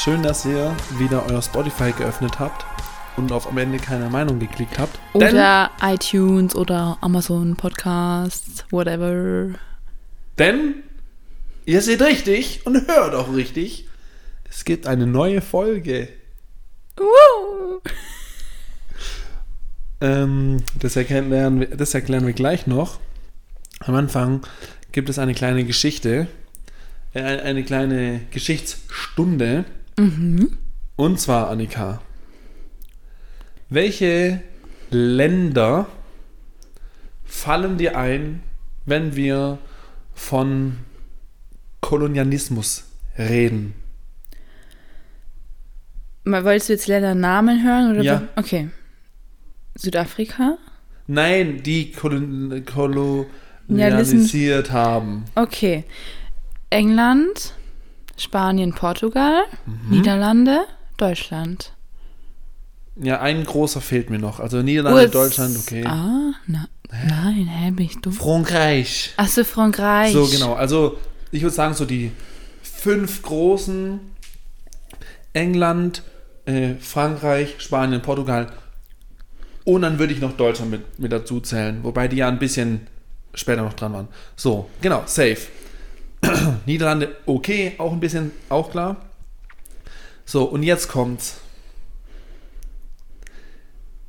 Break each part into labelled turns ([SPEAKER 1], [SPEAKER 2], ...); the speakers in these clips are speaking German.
[SPEAKER 1] Schön, dass ihr wieder euer Spotify geöffnet habt und auf am Ende keine Meinung geklickt habt.
[SPEAKER 2] Oder iTunes oder Amazon Podcasts, whatever.
[SPEAKER 1] Denn ihr seht richtig und hört auch richtig. Es gibt eine neue Folge.
[SPEAKER 2] Woo!
[SPEAKER 1] Ähm, das, erklären wir, das erklären wir gleich noch. Am Anfang gibt es eine kleine Geschichte, äh, eine kleine Geschichtsstunde. Und zwar, Annika, welche Länder fallen dir ein, wenn wir von Kolonialismus reden?
[SPEAKER 2] Mal, Wolltest du jetzt Ländernamen hören? Oder
[SPEAKER 1] Ja.
[SPEAKER 2] Okay. Südafrika?
[SPEAKER 1] Nein, die kolon kolonialisiert haben.
[SPEAKER 2] Okay. England, Spanien, Portugal,
[SPEAKER 1] Mhm.
[SPEAKER 2] Niederlande, Deutschland.
[SPEAKER 1] Ja, ein großer fehlt mir noch. Also Niederlande,
[SPEAKER 2] US-
[SPEAKER 1] Deutschland, okay.
[SPEAKER 2] Ah, na, nein, hä, bin ich dumm?
[SPEAKER 1] Frankreich.
[SPEAKER 2] Achso, Frankreich.
[SPEAKER 1] So, genau. Also, ich würde sagen, so die fünf großen: England, äh, Frankreich, Spanien, Portugal. Und dann würde ich noch Deutschland mit, mit dazu zählen. Wobei die ja ein bisschen später noch dran waren. So, genau, safe. Niederlande, okay, auch ein bisschen, auch klar. So, und jetzt kommt's.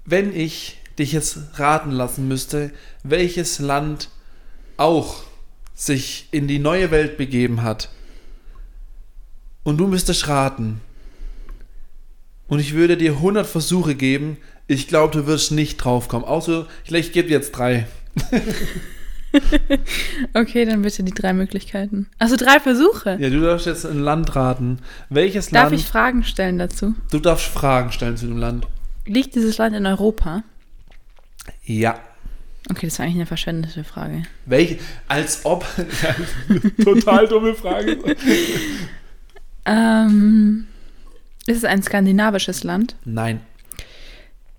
[SPEAKER 1] Wenn ich dich jetzt raten lassen müsste, welches Land auch sich in die neue Welt begeben hat und du müsstest raten und ich würde dir 100 Versuche geben, ich glaube, du wirst nicht draufkommen. Außer, ich gebe dir jetzt drei.
[SPEAKER 2] Okay, dann bitte die drei Möglichkeiten. Also drei Versuche.
[SPEAKER 1] Ja, du darfst jetzt ein Land raten. Welches
[SPEAKER 2] Darf
[SPEAKER 1] Land?
[SPEAKER 2] ich Fragen stellen dazu?
[SPEAKER 1] du darfst Fragen stellen zu dem Land.
[SPEAKER 2] Liegt dieses Land in Europa?
[SPEAKER 1] Ja.
[SPEAKER 2] Okay, das war eigentlich eine verschwendete Frage.
[SPEAKER 1] Welche? Als ob. Total dumme Frage.
[SPEAKER 2] Ähm, ist es ein skandinavisches Land?
[SPEAKER 1] Nein.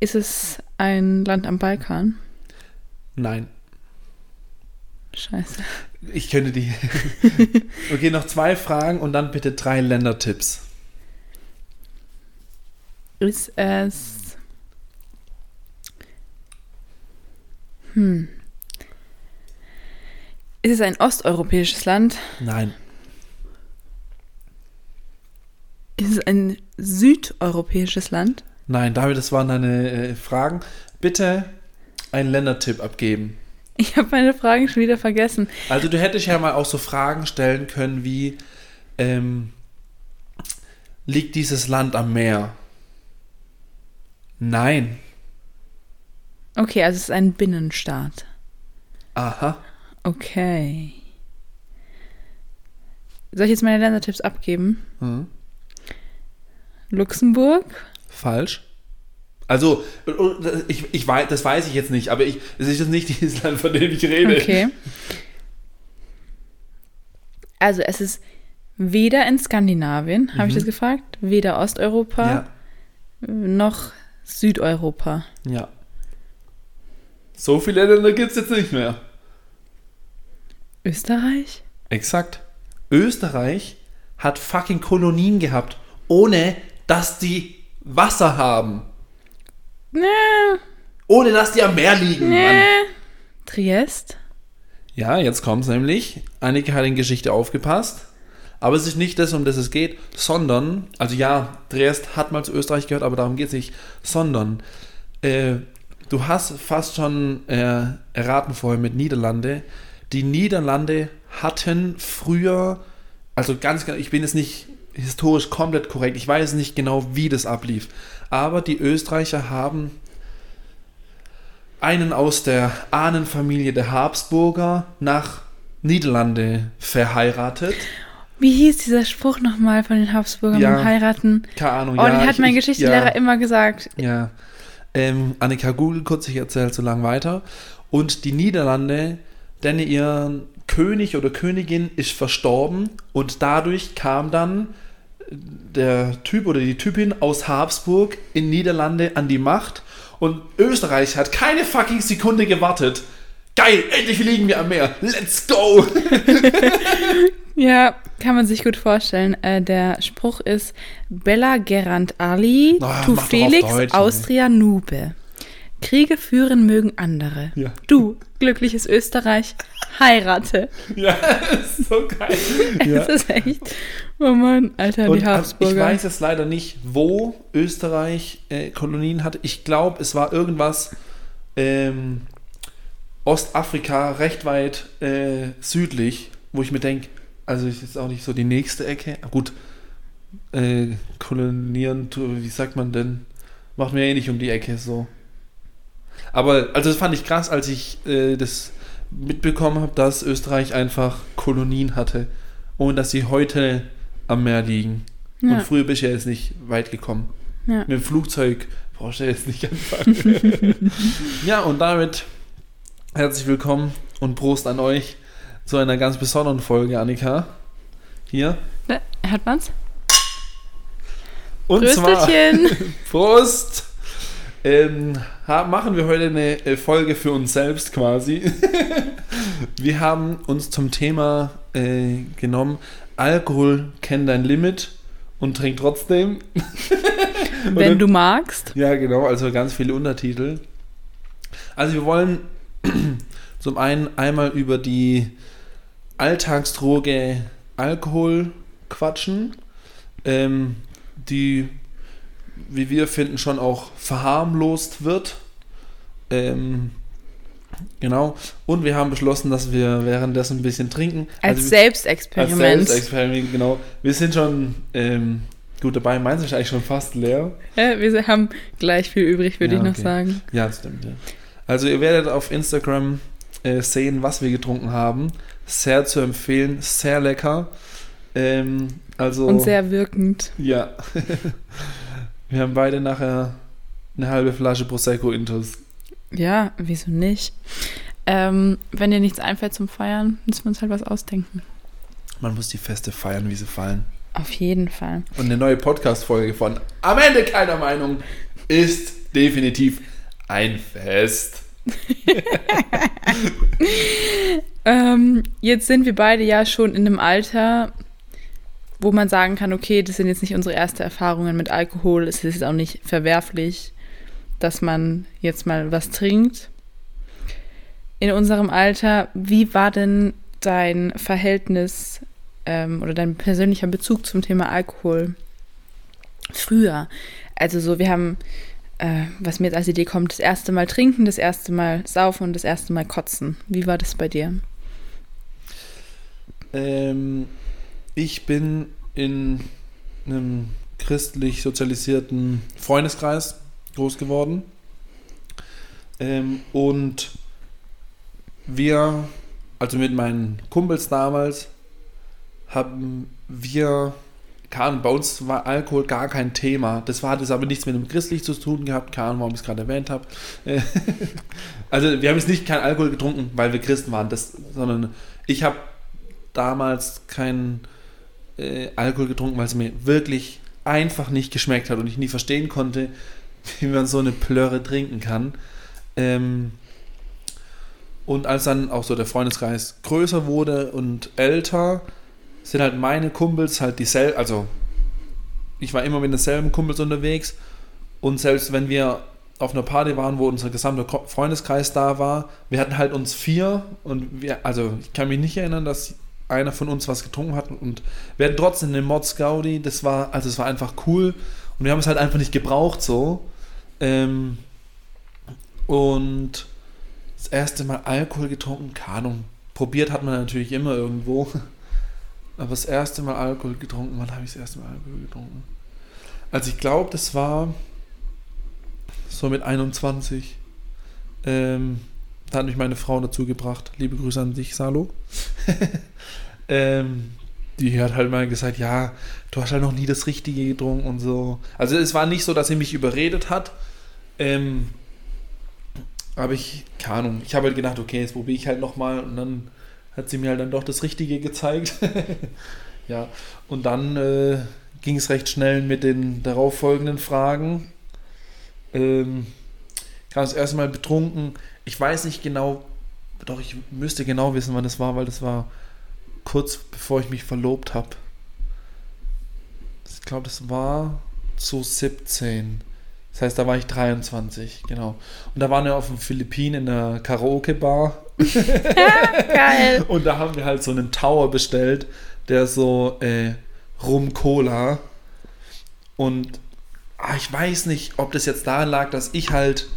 [SPEAKER 2] Ist es ein Land am Balkan?
[SPEAKER 1] Nein.
[SPEAKER 2] Scheiße.
[SPEAKER 1] Ich könnte die. okay, noch zwei Fragen und dann bitte drei Ländertipps.
[SPEAKER 2] Ist es. Hm. Ist es ein osteuropäisches Land?
[SPEAKER 1] Nein.
[SPEAKER 2] Ist es ein südeuropäisches Land?
[SPEAKER 1] Nein, David, das waren deine äh, Fragen. Bitte einen Ländertipp abgeben.
[SPEAKER 2] Ich habe meine Fragen schon wieder vergessen.
[SPEAKER 1] Also du hättest ja mal auch so Fragen stellen können wie, ähm, liegt dieses Land am Meer? Nein.
[SPEAKER 2] Okay, also es ist ein Binnenstaat.
[SPEAKER 1] Aha.
[SPEAKER 2] Okay. Soll ich jetzt meine Ländertipps abgeben?
[SPEAKER 1] Hm.
[SPEAKER 2] Luxemburg?
[SPEAKER 1] Falsch. Also, ich, ich weiß, das weiß ich jetzt nicht, aber ich, es ist jetzt nicht dieses Land, von dem ich rede.
[SPEAKER 2] Okay. Also es ist weder in Skandinavien, habe ich das gefragt, weder Osteuropa
[SPEAKER 1] Mhm. Ja,
[SPEAKER 2] noch Südeuropa.
[SPEAKER 1] ja. So viele Länder gibt es jetzt nicht mehr.
[SPEAKER 2] Österreich?
[SPEAKER 1] Exakt. Österreich hat fucking Kolonien gehabt, ohne dass die Wasser haben.
[SPEAKER 2] Nee,
[SPEAKER 1] Ohne dass die am Meer liegen. Mann.
[SPEAKER 2] nee. Triest?
[SPEAKER 1] Ja, jetzt kommt's nämlich. Annika hat in Geschichte aufgepasst. Aber es ist nicht das, um das es geht, sondern, also ja, Triest hat mal zu Österreich gehört, aber darum geht es nicht, sondern äh, du hast fast schon äh, erraten vorher mit Niederlande. Die Niederlande hatten früher, also ganz genau, ich bin jetzt nicht historisch komplett korrekt, ich weiß nicht genau, wie das ablief, aber die Österreicher haben einen aus der Ahnenfamilie der Habsburger nach Niederlande verheiratet.
[SPEAKER 2] Wie hieß dieser Spruch nochmal von den Habsburgern
[SPEAKER 1] Ja.
[SPEAKER 2] beim Heiraten?
[SPEAKER 1] Keine Ahnung.
[SPEAKER 2] Oh, den hat
[SPEAKER 1] ich-
[SPEAKER 2] mein
[SPEAKER 1] ich-
[SPEAKER 2] Geschichtslehrer
[SPEAKER 1] ja,
[SPEAKER 2] immer gesagt.
[SPEAKER 1] Ja. Ähm, Annika Google kurz, ich erzähle zu lang weiter. Und die Niederlande, denn ihr König oder Königin ist verstorben und dadurch kam dann der Typ oder die Typin aus Habsburg in Niederlande an die Macht und Österreich hat keine fucking Sekunde gewartet. Geil, endlich liegen wir am Meer. Let's go!
[SPEAKER 2] Ja, kann man sich gut vorstellen. Äh, der Spruch ist Bella Gerant Ali,
[SPEAKER 1] Ah,
[SPEAKER 2] tu Felix Austria Nube. Kriege führen mögen andere.
[SPEAKER 1] Ja.
[SPEAKER 2] Du, glückliches Österreich, heirate.
[SPEAKER 1] Ja, ist so geil. Ja.
[SPEAKER 2] Das ist echt. Oh Mann, Alter,
[SPEAKER 1] Und
[SPEAKER 2] die
[SPEAKER 1] also,
[SPEAKER 2] Habsburger.
[SPEAKER 1] ich weiß jetzt leider nicht, wo Österreich äh, Kolonien hatte. Ich glaube, es war irgendwas ähm, Ostafrika, recht weit äh, südlich, wo ich mir denke, also ist jetzt auch nicht so die nächste Ecke. Gut, äh, kolonieren, wie sagt man denn? Macht mir eh nicht um die Ecke so. Aber, also das fand ich krass, als ich äh, das mitbekommen habe, dass Österreich einfach Kolonien hatte und dass sie heute am Meer liegen. Und
[SPEAKER 2] ja,
[SPEAKER 1] früher bist du ja jetzt nicht weit gekommen.
[SPEAKER 2] ja.
[SPEAKER 1] Mit dem Flugzeug brauchst du jetzt nicht anfangen. ja, und damit herzlich willkommen und Prost an euch zu einer ganz besonderen Folge, Annika. Hier.
[SPEAKER 2] Hört man's?
[SPEAKER 1] Und zwar,
[SPEAKER 2] Röstelchen.
[SPEAKER 1] Prost! Ähm, machen wir heute eine äh, Folge für uns selbst quasi. wir haben uns zum Thema äh, genommen, Alkohol kennt dein Limit und trink trotzdem.
[SPEAKER 2] Wenn
[SPEAKER 1] dann-
[SPEAKER 2] du magst.
[SPEAKER 1] Ja, genau, also ganz viele Untertitel. Also wir wollen zum einen einmal über die Alltagsdroge Alkohol quatschen, ähm, die, wie wir finden, schon auch verharmlost wird. Ähm, genau. Und wir haben beschlossen, dass wir währenddessen ein bisschen trinken.
[SPEAKER 2] Als
[SPEAKER 1] Also
[SPEAKER 2] Selbstexperiment.
[SPEAKER 1] als Selbstexperiment, genau. Wir sind schon ähm, gut dabei. Meins ist eigentlich schon fast leer.
[SPEAKER 2] ja, wir haben gleich viel übrig, würde
[SPEAKER 1] Ja,
[SPEAKER 2] ich noch
[SPEAKER 1] okay.
[SPEAKER 2] sagen.
[SPEAKER 1] Ja, das stimmt. Ja. Also ihr werdet auf Instagram äh, sehen, was wir getrunken haben. Sehr zu empfehlen, sehr lecker. Ähm, also
[SPEAKER 2] Und sehr wirkend.
[SPEAKER 1] ja. wir haben beide nachher eine halbe Flasche Prosecco intus.
[SPEAKER 2] Ja, wieso nicht? Ähm, wenn dir nichts einfällt zum Feiern, müssen wir uns halt was ausdenken.
[SPEAKER 1] Man muss die Feste feiern, wie sie fallen.
[SPEAKER 2] Auf jeden Fall.
[SPEAKER 1] Und eine neue Podcast-Folge von Am Ende keiner Meinung ist definitiv ein Fest.
[SPEAKER 2] Ähm, jetzt sind wir beide ja schon in einem Alter, wo man sagen kann, okay, das sind jetzt nicht unsere ersten Erfahrungen mit Alkohol. Es ist auch nicht verwerflich, dass man jetzt mal was trinkt. In unserem Alter, wie war denn dein Verhältnis ähm, oder dein persönlicher Bezug zum Thema Alkohol früher? Also so, wir haben, äh, was mir jetzt als Idee kommt, das erste Mal trinken, das erste Mal saufen und das erste Mal kotzen. Wie war das bei dir?
[SPEAKER 1] Ähm, ich bin in einem christlich sozialisierten Freundeskreis groß geworden. Ähm, und wir, also mit meinen Kumpels damals, haben wir, Ahnung, bei uns war Alkohol gar kein Thema. Das war, hat es aber nichts mit dem christlich zu tun gehabt, Ahnung, warum ich es gerade erwähnt habe. Also wir haben jetzt nicht keinen Alkohol getrunken, weil wir Christen waren, das, sondern ich habe damals keinen äh, Alkohol getrunken, weil es mir wirklich einfach nicht geschmeckt hat und ich nie verstehen konnte, wie man so eine Plörre trinken kann. Ähm, und als dann auch so der Freundeskreis größer wurde und älter, sind halt meine Kumpels halt dieselben, also ich war immer mit denselben Kumpels unterwegs und selbst wenn wir auf einer Party waren, wo unser gesamter Freundeskreis da war, wir hatten halt uns vier und wir, also ich kann mich nicht erinnern, dass einer von uns was getrunken hat und wir hatten trotzdem eine Mod Gaudi, das war, also es war einfach cool und wir haben es halt einfach nicht gebraucht so. Ähm, und das erste Mal Alkohol getrunken, keine Ahnung. Probiert hat man natürlich immer irgendwo. Aber das erste Mal Alkohol getrunken, wann habe ich das erste Mal Alkohol getrunken? Also ich glaube, das war so mit 21. Ähm, da hat mich meine Frau dazu gebracht. Liebe Grüße an dich, Salo. ähm, die hat halt mal gesagt, ja, du hast halt noch nie das Richtige getrunken und so. Also es war nicht so, dass sie mich überredet hat. Ähm, aber ich, keine Ahnung, ich habe halt gedacht, okay, jetzt probiere ich halt nochmal und dann hat sie mir halt dann doch das Richtige gezeigt. ja, und dann äh, ging es recht schnell mit den darauffolgenden Fragen. Ähm, kam das erste Mal betrunken. Ich weiß nicht genau, doch ich müsste genau wissen, wann das war, weil das war kurz bevor ich mich verlobt habe. Ich glaube, das war zu 17. Das heißt, da war ich 23, genau. Und da waren wir auf den Philippinen in der Karaoke-Bar.
[SPEAKER 2] Geil.
[SPEAKER 1] Und da haben wir halt so einen Tower bestellt, der so äh, Rum-Cola. Und ah, ich weiß nicht, ob das jetzt daran lag, dass ich halt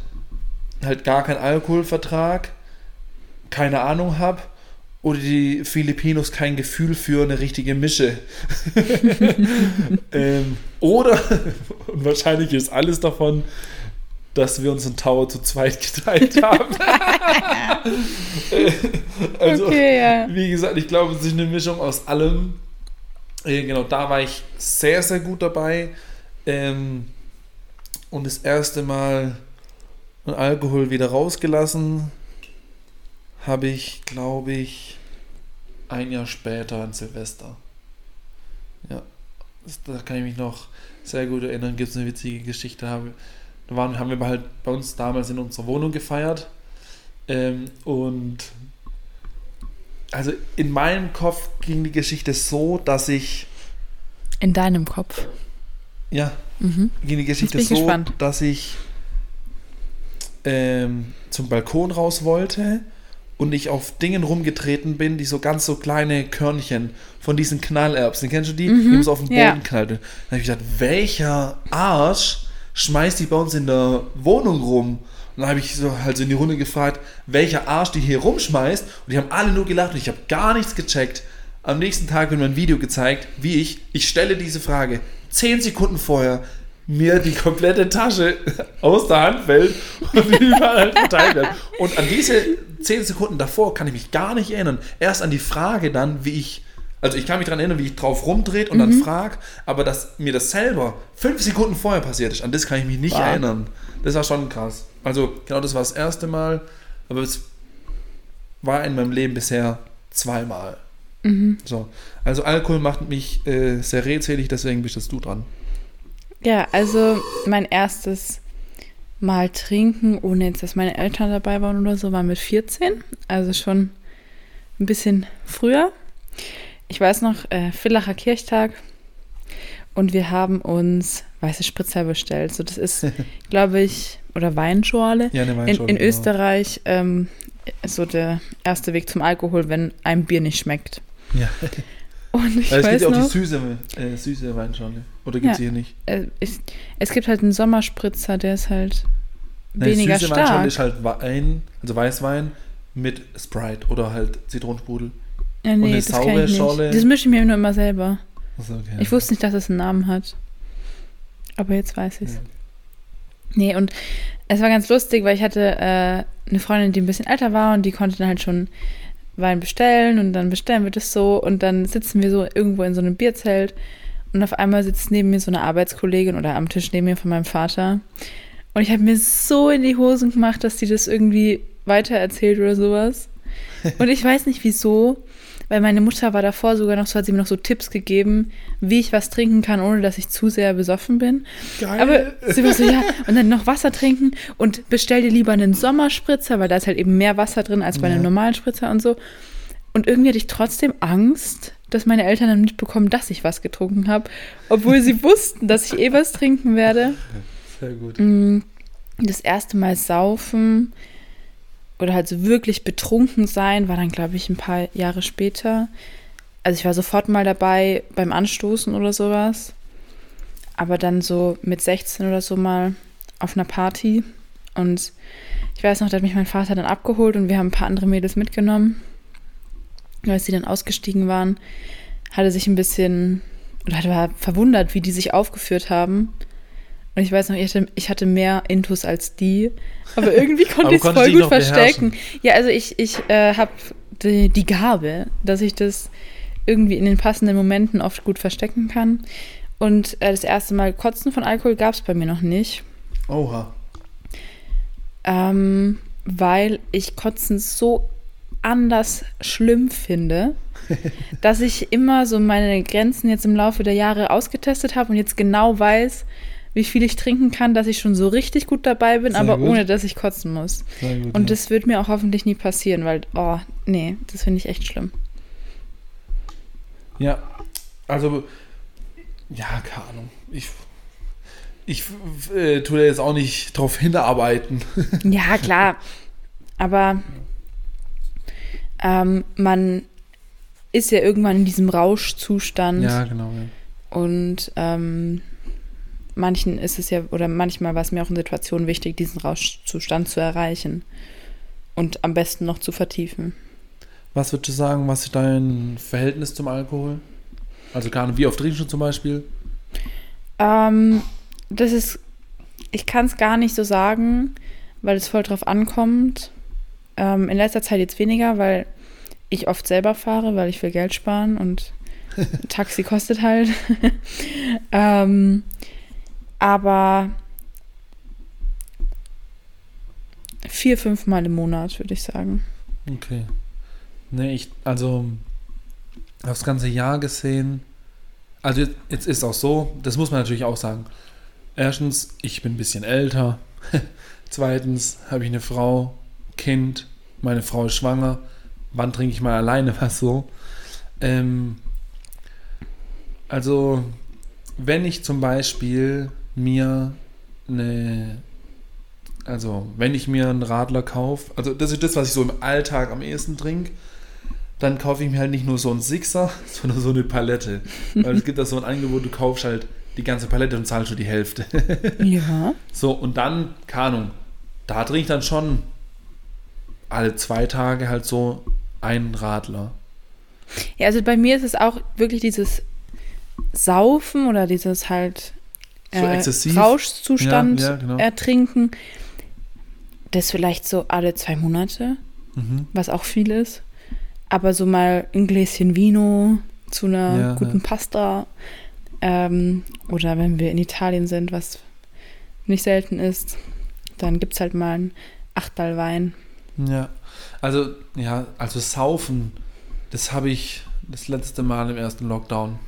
[SPEAKER 1] halt gar keinen Alkohol vertrag, keine Ahnung habe oder die Filipinos kein Gefühl für eine richtige Mische. ähm, oder, und wahrscheinlich ist alles davon, dass wir uns einen Tower zu zweit geteilt haben. also,
[SPEAKER 2] Okay, ja.
[SPEAKER 1] wie gesagt, ich glaube, es ist eine Mischung aus allem. Äh, genau, da war ich sehr, sehr gut dabei. Ähm, und das erste Mal den Alkohol wieder rausgelassen habe ich, glaube ich, ein Jahr später an Silvester. Ja, da kann ich mich noch sehr gut erinnern. Gibt es eine witzige Geschichte. Da waren, haben wir halt bei uns damals in unserer Wohnung gefeiert. Ähm, und also in meinem Kopf ging die Geschichte so, dass ich,
[SPEAKER 2] In deinem Kopf.
[SPEAKER 1] ja,
[SPEAKER 2] Mhm.
[SPEAKER 1] ging die Geschichte so,
[SPEAKER 2] gespannt.
[SPEAKER 1] dass ich ähm, zum Balkon raus wollte und ich auf Dingen rumgetreten bin, die so ganz so kleine Körnchen von diesen Knallerbsen, kennst du die?
[SPEAKER 2] Mhm,
[SPEAKER 1] Die man so auf den Boden
[SPEAKER 2] ja.
[SPEAKER 1] knallt. Dann habe ich gedacht, welcher Arsch schmeißt die bei uns in der Wohnung rum? Und dann habe ich so halt so in die Runde gefragt, welcher Arsch die hier rumschmeißt. Und die haben alle nur gelacht und ich habe gar nichts gecheckt. Am nächsten Tag wird mir ein Video gezeigt, wie ich, ich stelle diese Frage, zehn Sekunden vorher mir die komplette Tasche aus der Hand fällt und überall halt verteilt wird. Und an diese zehn Sekunden davor kann ich mich gar nicht erinnern. Erst an die Frage dann, wie ich, also ich kann mich daran erinnern, wie ich drauf rumdreht und dann frag, aber dass mir das selber fünf Sekunden vorher passiert ist, an das kann ich mich nicht
[SPEAKER 2] Wow.
[SPEAKER 1] erinnern. Das war schon krass. Also genau das war das erste Mal, aber es war in meinem Leben bisher zweimal.
[SPEAKER 2] Mhm.
[SPEAKER 1] So. Also Alkohol macht mich äh, sehr redselig, deswegen bist du dran.
[SPEAKER 2] Ja, also mein erstes Mal trinken, ohne jetzt, dass meine Eltern dabei waren oder so, war mit 14. Also schon ein bisschen früher. Ich weiß noch, äh, Villacher Kirchtag. Und wir haben uns weiße Spritzer bestellt. So, das ist, glaube ich, oder Weinschorle.
[SPEAKER 1] Ja, eine
[SPEAKER 2] In,
[SPEAKER 1] Weinschorle,
[SPEAKER 2] in
[SPEAKER 1] genau.
[SPEAKER 2] Österreich ähm, so der erste Weg zum Alkohol, wenn einem Bier nicht schmeckt.
[SPEAKER 1] Ja.
[SPEAKER 2] Und ich
[SPEAKER 1] Weil es
[SPEAKER 2] weiß
[SPEAKER 1] gibt ja auch
[SPEAKER 2] noch,
[SPEAKER 1] die süße, äh, süße Weinschorle. Oder gibt es
[SPEAKER 2] Ja.
[SPEAKER 1] hier nicht?
[SPEAKER 2] äh, ich, es gibt halt einen Sommerspritzer, der ist halt
[SPEAKER 1] Nein,
[SPEAKER 2] weniger
[SPEAKER 1] süße
[SPEAKER 2] stark.
[SPEAKER 1] ist halt Wein, also Weißwein mit Sprite oder halt Zitronensprudel.
[SPEAKER 2] Ja,
[SPEAKER 1] Und
[SPEAKER 2] nee,
[SPEAKER 1] eine
[SPEAKER 2] das kann
[SPEAKER 1] saure
[SPEAKER 2] ich nicht.
[SPEAKER 1] Schorle?
[SPEAKER 2] Das mische ich mir nur immer selber.
[SPEAKER 1] Achso, okay.
[SPEAKER 2] Ich wusste nicht, dass es einen Namen hat. Aber jetzt weiß ich es.
[SPEAKER 1] Ja.
[SPEAKER 2] Nee, und es war ganz lustig, weil ich hatte äh, eine Freundin, die ein bisschen älter war und die konnte dann halt schon Wein bestellen und dann bestellen wir das so und dann sitzen wir so irgendwo in so einem Bierzelt und auf einmal sitzt neben mir so eine Arbeitskollegin oder am Tisch neben mir von meinem Vater und ich habe mir so in die Hosen gemacht, dass sie das irgendwie weitererzählt oder sowas. Und ich weiß nicht wieso, weil meine Mutter war davor sogar noch so, hat sie mir noch so Tipps gegeben, wie ich was trinken kann, ohne dass ich zu sehr besoffen bin.
[SPEAKER 1] Geil.
[SPEAKER 2] Aber sie war so, ja, und dann noch Wasser trinken und bestell dir lieber einen Sommerspritzer, weil da ist halt eben mehr Wasser drin als bei
[SPEAKER 1] Ja.
[SPEAKER 2] einem normalen Spritzer und so. Und irgendwie hatte ich trotzdem Angst, dass meine Eltern dann mitbekommen, dass ich was getrunken habe, obwohl sie wussten, dass ich eh was trinken werde.
[SPEAKER 1] Sehr gut.
[SPEAKER 2] Mm, Das erste Mal saufen oder halt so wirklich betrunken sein, war dann, glaube ich, ein paar Jahre später. Also ich war sofort mal dabei beim Anstoßen oder sowas. Aber dann so mit 16 oder so mal auf einer Party. Und ich weiß noch, da hat mich mein Vater dann abgeholt und wir haben ein paar andere Mädels mitgenommen. Als sie dann ausgestiegen waren, hat er sich ein bisschen, oder hat- war verwundert, wie die sich aufgeführt haben. Und ich weiß noch, ich hatte, ich hatte mehr Intus als die. Aber irgendwie konnte ich es
[SPEAKER 1] konntest
[SPEAKER 2] voll gut verstecken. Ja, also ich, ich äh, habe die, die Gabe, dass ich das irgendwie in den passenden Momenten oft gut verstecken kann. Und äh, das erste Mal Kotzen von Alkohol gab es bei mir noch nicht.
[SPEAKER 1] Oha.
[SPEAKER 2] Ähm, weil ich Kotzen so anders schlimm finde, dass ich immer so meine Grenzen jetzt im Laufe der Jahre ausgetestet habe und jetzt genau weiß, wie viel ich trinken kann, dass ich schon so richtig gut dabei bin,
[SPEAKER 1] Sehr
[SPEAKER 2] aber
[SPEAKER 1] gut.
[SPEAKER 2] ohne dass ich kotzen muss.
[SPEAKER 1] Gut.
[SPEAKER 2] Und
[SPEAKER 1] ja.
[SPEAKER 2] das wird mir auch hoffentlich nie passieren, weil, oh, nee, das finde ich echt schlimm.
[SPEAKER 1] Ja, also, ja, keine Ahnung. Ich, ich äh, tue da jetzt auch nicht drauf hinarbeiten.
[SPEAKER 2] Ja, klar. Aber ähm, man ist ja irgendwann in diesem Rauschzustand.
[SPEAKER 1] ja, genau. Ja.
[SPEAKER 2] Und ähm, manchen ist es ja, oder manchmal war es mir auch in Situationen wichtig, diesen Rauschzustand zu erreichen. Und am besten noch zu vertiefen.
[SPEAKER 1] Was würdest du sagen, was ist dein Verhältnis zum Alkohol? Also, keine wie oft trinkst du zum Beispiel?
[SPEAKER 2] Ähm, das ist, ich kann es gar nicht so sagen, weil es voll drauf ankommt. Ähm, in letzter Zeit jetzt weniger, weil ich oft selber fahre, weil ich will Geld sparen und ein Taxi kostet halt. ähm, aber vier, fünf Mal im Monat, würde ich sagen.
[SPEAKER 1] Okay. Nee, ich, also aufs ganze Jahr gesehen, also jetzt, jetzt ist auch so, das muss man natürlich auch sagen. Erstens, ich bin ein bisschen älter. Zweitens habe ich eine Frau, Kind, meine Frau ist schwanger. Wann trinke ich mal alleine was so? Ähm, also, wenn ich zum Beispiel mir eine, also wenn ich mir einen Radler kaufe, also das ist das, was ich so im Alltag am ehesten trinke, dann kaufe ich mir halt nicht nur so einen Sixer, sondern so eine Palette. Weil es gibt da so ein Angebot, du kaufst halt die ganze Palette und zahlst schon die Hälfte.
[SPEAKER 2] Ja.
[SPEAKER 1] So, und dann, keine Ahnung, da trinke ich dann schon alle zwei Tage halt so einen Radler.
[SPEAKER 2] Ja, also bei mir ist es auch wirklich dieses Saufen oder dieses halt
[SPEAKER 1] So
[SPEAKER 2] äh,
[SPEAKER 1] exzessiv.
[SPEAKER 2] Rauschzustand
[SPEAKER 1] Ja, ja, genau.
[SPEAKER 2] ertrinken. Das vielleicht so alle zwei Monate,
[SPEAKER 1] Mhm.
[SPEAKER 2] was auch viel ist. Aber so mal ein Gläschen Vino zu einer
[SPEAKER 1] Ja,
[SPEAKER 2] guten. Pasta. Ähm, oder wenn wir in Italien sind, was nicht selten ist, dann gibt es halt mal ein Achtal Wein.
[SPEAKER 1] Ja, also, ja, also Saufen, das habe ich das letzte Mal im ersten Lockdown.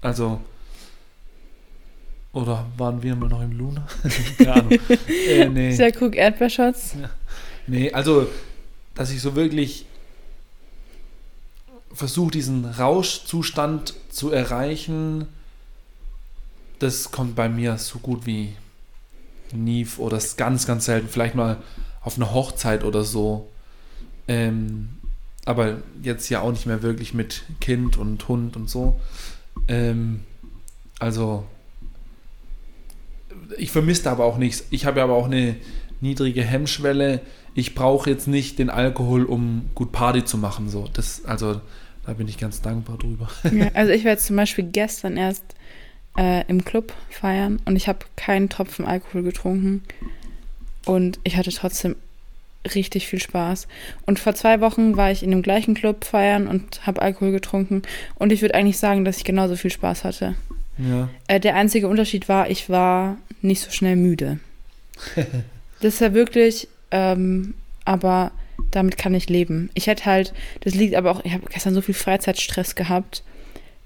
[SPEAKER 1] Also, oder waren wir mal noch im Luna? Keine Ahnung. äh, nee.
[SPEAKER 2] Sehr Krug Erdbeershots.
[SPEAKER 1] Nee, also, dass ich so wirklich versuche, diesen Rauschzustand zu erreichen, das kommt bei mir so gut wie nie oder ist ganz, ganz selten. Vielleicht mal auf einer Hochzeit oder so. Ähm, aber jetzt ja auch nicht mehr wirklich mit Kind und Hund und so. Ähm, also, ich vermisse da aber auch nichts. Ich habe ja aber auch eine niedrige Hemmschwelle. Ich brauche jetzt nicht den Alkohol, um gut Party zu machen. So, das, also, da bin ich ganz dankbar drüber.
[SPEAKER 2] Ja, also ich jetzt zum Beispiel gestern erst äh, im Club feiern und ich habe keinen Tropfen Alkohol getrunken und ich hatte trotzdem richtig viel Spaß. Und vor zwei Wochen war ich in dem gleichen Club feiern und habe Alkohol getrunken und ich würde eigentlich sagen, dass ich genauso viel Spaß hatte.
[SPEAKER 1] Ja.
[SPEAKER 2] Äh, der einzige Unterschied war, ich war nicht so schnell müde. das ist ja wirklich, ähm, aber damit kann ich leben. Ich hätte halt, das liegt aber auch, ich habe gestern so viel Freizeitstress gehabt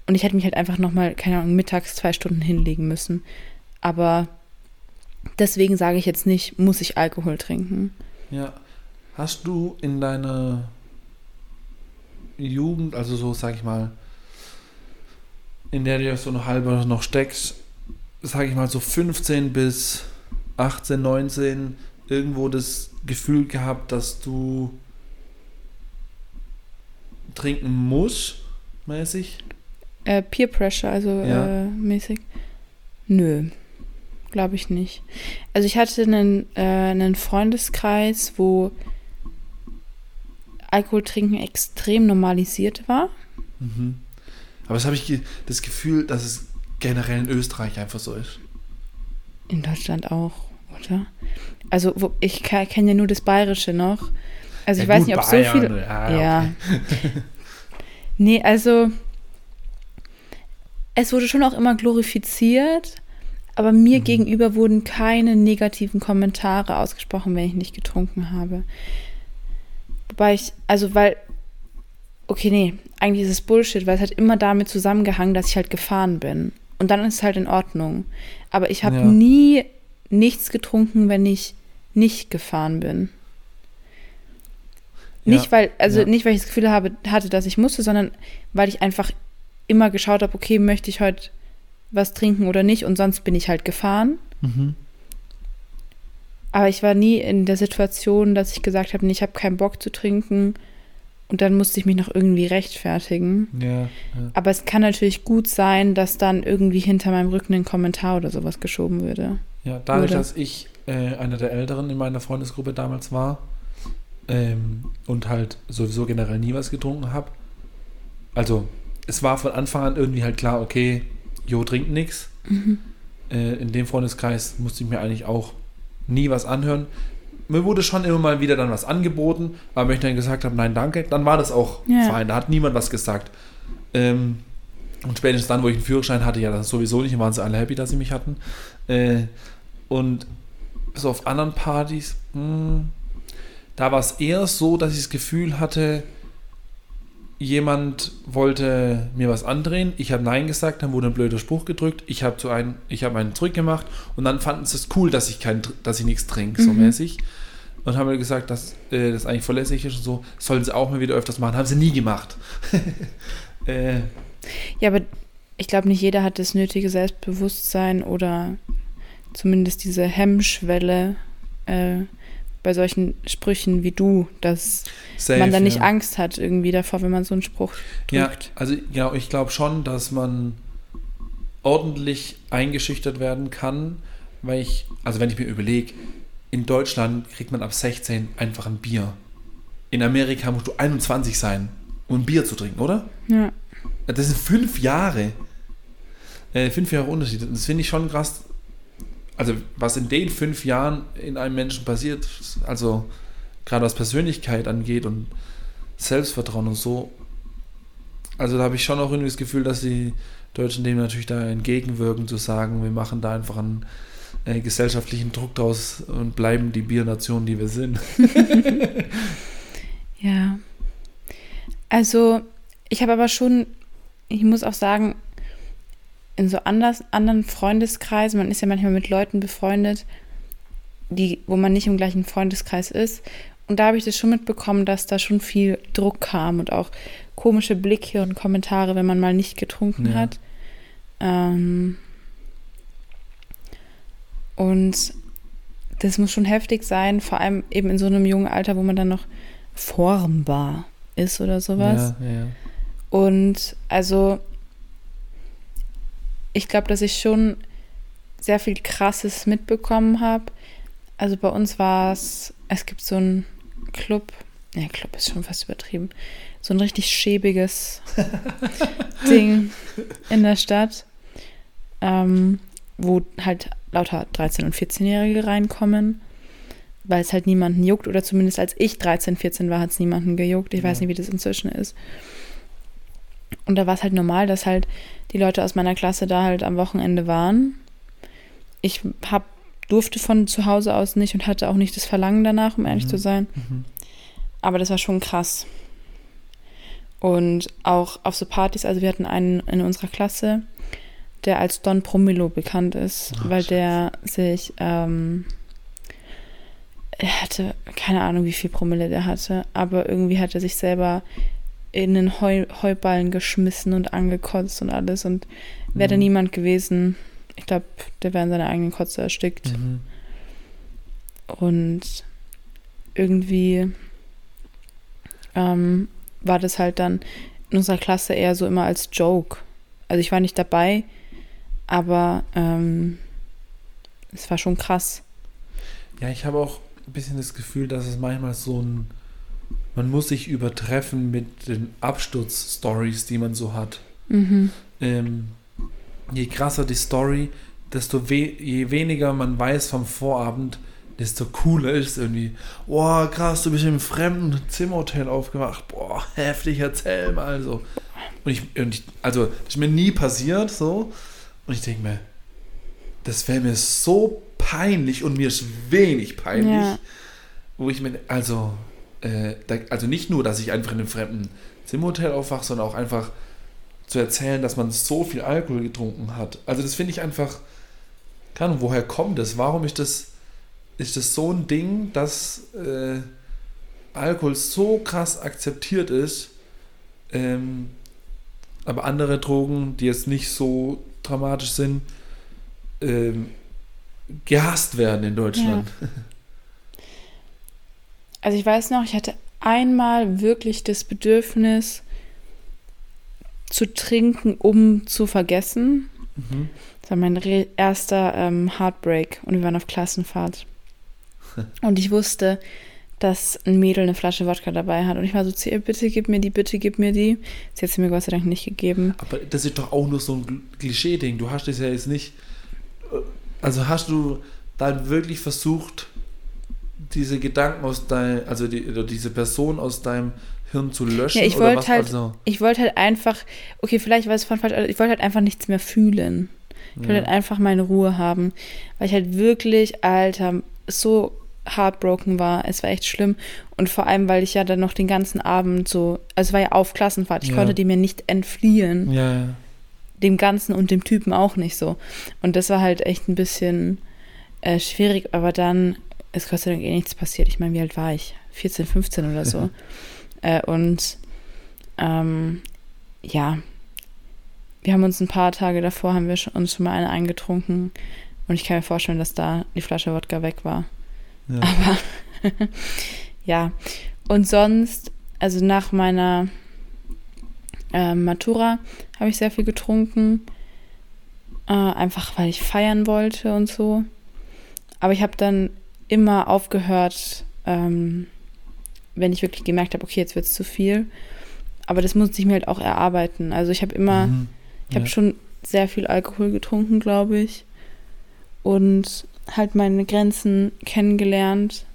[SPEAKER 2] und ich hätte mich halt einfach nochmal, keine Ahnung, mittags zwei Stunden hinlegen müssen. Aber deswegen sage ich jetzt nicht, muss ich Alkohol trinken.
[SPEAKER 1] Ja. Hast du in deiner Jugend, also so sag ich mal, in der du so eine halbe noch steckst, sag ich mal so 15 bis 18, 19, irgendwo das Gefühl gehabt, dass du trinken musst, mäßig?
[SPEAKER 2] Äh, Peer Pressure, also
[SPEAKER 1] Ja.
[SPEAKER 2] äh, mäßig. Nö, glaube ich nicht. Also ich hatte einen, äh, einen Freundeskreis, wo Alkoholtrinken extrem normalisiert war.
[SPEAKER 1] Mhm. Aber das habe ich das Gefühl, dass es generell in Österreich einfach so ist.
[SPEAKER 2] In Deutschland auch, oder? Also wo, ich ke- kenne ja nur das Bayerische noch. Also ich
[SPEAKER 1] Ja,
[SPEAKER 2] weiß
[SPEAKER 1] gut,
[SPEAKER 2] nicht, ob
[SPEAKER 1] Bayern,
[SPEAKER 2] so viel.
[SPEAKER 1] ja,
[SPEAKER 2] Ja. nee, also es wurde schon auch immer glorifiziert, aber mir
[SPEAKER 1] Mhm.
[SPEAKER 2] gegenüber wurden keine negativen Kommentare ausgesprochen, wenn ich nicht getrunken habe. Wobei ich, also weil, okay, nee, eigentlich ist es Bullshit, weil es hat immer damit zusammengehangen, dass ich halt gefahren bin. Und dann ist es halt in Ordnung. Aber ich habe
[SPEAKER 1] Ja.
[SPEAKER 2] nie nichts getrunken, wenn ich nicht gefahren bin. Nicht,
[SPEAKER 1] Ja,
[SPEAKER 2] weil, also
[SPEAKER 1] ja.
[SPEAKER 2] nicht, weil ich das Gefühl habe, hatte, dass ich musste, sondern weil ich einfach immer geschaut habe, okay, möchte ich heute was trinken oder nicht und sonst bin ich halt gefahren.
[SPEAKER 1] Mhm.
[SPEAKER 2] Aber ich war nie in der Situation, dass ich gesagt habe, nee, ich habe keinen Bock zu trinken und dann musste ich mich noch irgendwie rechtfertigen.
[SPEAKER 1] Ja, ja.
[SPEAKER 2] Aber es kann natürlich gut sein, dass dann irgendwie hinter meinem Rücken ein Kommentar oder sowas geschoben würde.
[SPEAKER 1] Ja, dadurch,
[SPEAKER 2] Wurde.
[SPEAKER 1] dass ich äh, einer der Älteren in meiner Freundesgruppe damals war ähm, und halt sowieso generell nie was getrunken habe, also es war von Anfang an irgendwie halt klar, okay, Jo trinkt nichts. Äh, in dem Freundeskreis musste ich mir eigentlich auch nie was anhören. Mir wurde schon immer mal wieder dann was angeboten, aber wenn ich dann gesagt habe, nein, danke, dann war das auch
[SPEAKER 2] Ja.
[SPEAKER 1] fein. Da hat niemand was gesagt. Ähm, und spätestens dann, wo ich einen Führerschein hatte, ja, das sowieso nicht, waren sie alle happy, dass sie mich hatten. Äh, und so auf anderen Partys, mh, da war es eher so, dass ich das Gefühl hatte, jemand wollte mir was andrehen, ich habe Nein gesagt, dann wurde ein blöder Spruch gedrückt, ich habe zu einem, ich habe einen zurückgemacht und dann fanden sie es cool, dass ich kein, dass ich nichts trinke, so
[SPEAKER 2] Mhm.
[SPEAKER 1] mäßig. Und haben mir gesagt, dass äh, das eigentlich verlässlich ist und so, sollen sie auch mal wieder öfters machen. Haben sie nie gemacht. äh,
[SPEAKER 2] Ja, aber ich glaube, nicht jeder hat das nötige Selbstbewusstsein oder zumindest diese Hemmschwelle äh, bei solchen Sprüchen wie du, dass
[SPEAKER 1] safe,
[SPEAKER 2] man dann nicht
[SPEAKER 1] ja.
[SPEAKER 2] Angst hat irgendwie davor, wenn man so einen Spruch
[SPEAKER 1] Ja,
[SPEAKER 2] drückt.
[SPEAKER 1] also genau, ich glaube schon, dass man ordentlich eingeschüchtert werden kann, weil ich, also wenn ich mir überlege, in Deutschland kriegt man ab 16 einfach ein Bier. In Amerika musst du 21 sein, um ein Bier zu trinken, oder?
[SPEAKER 2] Ja.
[SPEAKER 1] Das sind fünf Jahre. Äh, fünf Jahre Unterschied. Das finde ich schon krass. Also, was in den fünf Jahren in einem Menschen passiert, also gerade was Persönlichkeit angeht und Selbstvertrauen und so. Also, da habe ich schon auch irgendwie das Gefühl, dass die Deutschen dem natürlich da entgegenwirken, zu sagen, wir machen da einfach einen äh, gesellschaftlichen Druck draus und bleiben die Biernation, die wir sind.
[SPEAKER 2] Ja. Also, ich habe aber schon, ich muss auch sagen, in so anders, anderen Freundeskreisen, man ist ja manchmal mit Leuten befreundet, die, wo man nicht im gleichen Freundeskreis ist. Und da habe ich das schon mitbekommen, dass da schon viel Druck kam und auch komische Blicke und Kommentare, wenn man mal nicht getrunken
[SPEAKER 1] Ja.
[SPEAKER 2] hat. Ähm, und das muss schon heftig sein, vor allem eben in so einem jungen Alter, wo man dann noch formbar ist oder sowas.
[SPEAKER 1] Ja, ja.
[SPEAKER 2] Und also, ich glaube, dass ich schon sehr viel Krasses mitbekommen habe. Also bei uns war es, es gibt so einen Club, ne, Club ist schon fast übertrieben, so ein richtig schäbiges Ding in der Stadt, ähm, wo halt lauter 13- und 14-Jährige reinkommen, weil es halt niemanden juckt oder zumindest als ich 13, 14 war, hat es niemanden gejuckt. Ich weiß
[SPEAKER 1] Ja.
[SPEAKER 2] nicht, wie das inzwischen ist. Und da war es halt normal, dass halt die Leute aus meiner Klasse da halt am Wochenende waren. Ich hab, durfte von zu Hause aus nicht und hatte auch nicht das Verlangen danach, um ehrlich
[SPEAKER 1] Mhm.
[SPEAKER 2] zu sein.
[SPEAKER 1] Mhm.
[SPEAKER 2] Aber das war schon krass. Und auch auf so Partys, also wir hatten einen in unserer Klasse, der als Don Promillo bekannt ist,
[SPEAKER 1] Ach,
[SPEAKER 2] weil der sich, ähm, er hatte, keine Ahnung, wie viel Promille der hatte, aber irgendwie hat er sich selber in den Heu, Heuballen geschmissen und angekotzt und alles. Und wäre da
[SPEAKER 1] Mhm.
[SPEAKER 2] niemand gewesen, ich glaube, der wäre in seiner eigenen Kotze erstickt.
[SPEAKER 1] Mhm.
[SPEAKER 2] Und irgendwie ähm, war das halt dann in unserer Klasse eher so immer als Joke. Also ich war nicht dabei, aber ähm, es war schon krass.
[SPEAKER 1] Ja, ich habe auch ein bisschen das Gefühl, dass es manchmal so ein. Man muss sich übertreffen mit den Absturz-Stories, die man so hat.
[SPEAKER 2] Mhm.
[SPEAKER 1] Ähm, je krasser die Story, desto we je weniger man weiß vom Vorabend, desto cooler ist es irgendwie. Boah, krass, du bist im fremden Zimmerhotel aufgewacht. Boah, heftig, erzähl mal so. Und ich, und ich also, das ist mir nie passiert so. Und ich denke mir, das wäre mir so peinlich und mir ist wenig peinlich,
[SPEAKER 2] Ja.
[SPEAKER 1] wo ich mir, also, äh, da, also nicht nur, dass ich einfach in einem fremden Zimmerhotel aufwache, sondern auch einfach zu erzählen, dass man so viel Alkohol getrunken hat. Also das finde ich einfach, keine Ahnung, woher kommt das? Warum ist das, ist das so ein Ding, dass äh, Alkohol so krass akzeptiert ist? Ähm, aber andere Drogen, die jetzt nicht so dramatisch sind, ähm, gehasst werden in Deutschland. Ja.
[SPEAKER 2] Also ich weiß noch, ich hatte einmal wirklich das Bedürfnis zu trinken, um zu vergessen. Mhm. Das war mein erster ähm, Heartbreak und wir waren auf Klassenfahrt. und ich wusste, dass ein Mädel eine Flasche Wodka dabei hat. Und ich war so zu ihr, bitte gib mir die, bitte gib mir die. Sie hat sie mir Gott sei Dank nicht gegeben.
[SPEAKER 1] Aber das ist doch auch nur so ein Klischee-Ding. Du hast das ja jetzt nicht. Äh, also hast du da wirklich versucht, diese Gedanken aus deinem, also die, oder diese Person aus deinem Hirn zu löschen?
[SPEAKER 2] Ja, ich wollte halt, also? ich wollte halt einfach, okay, vielleicht war es von falsch, ich wollte halt einfach nichts mehr fühlen. Ich wollte ja. halt einfach meine Ruhe haben, weil ich halt wirklich, Alter, so heartbroken war. Es war echt schlimm. Und vor allem, weil ich ja dann noch den ganzen Abend so, also es war ja auf Klassenfahrt, ich ja. konnte dem ja nicht entfliehen.
[SPEAKER 1] Ja, ja.
[SPEAKER 2] Dem Ganzen und dem Typen auch nicht so. Und das war halt echt ein bisschen äh, schwierig, aber dann ist Gott sei Dank eh nichts passiert. Ich meine, wie alt war ich? 14, 15 oder so. äh, und ähm, ja, wir haben uns ein paar Tage davor, haben wir uns schon mal eine eingetrunken. Und ich kann mir vorstellen, dass da die Flasche Wodka weg war. Ja. Aber ja. Und sonst, also nach meiner äh, Matura habe ich sehr viel getrunken. Äh, einfach weil ich feiern wollte und so. Aber ich habe dann immer aufgehört, ähm, wenn ich wirklich gemerkt habe, okay, jetzt wird es zu viel. Aber das musste ich mir halt auch erarbeiten. Also ich habe immer, mhm. ich habe ja. schon sehr viel Alkohol getrunken, glaube ich. Und halt meine Grenzen kennengelernt.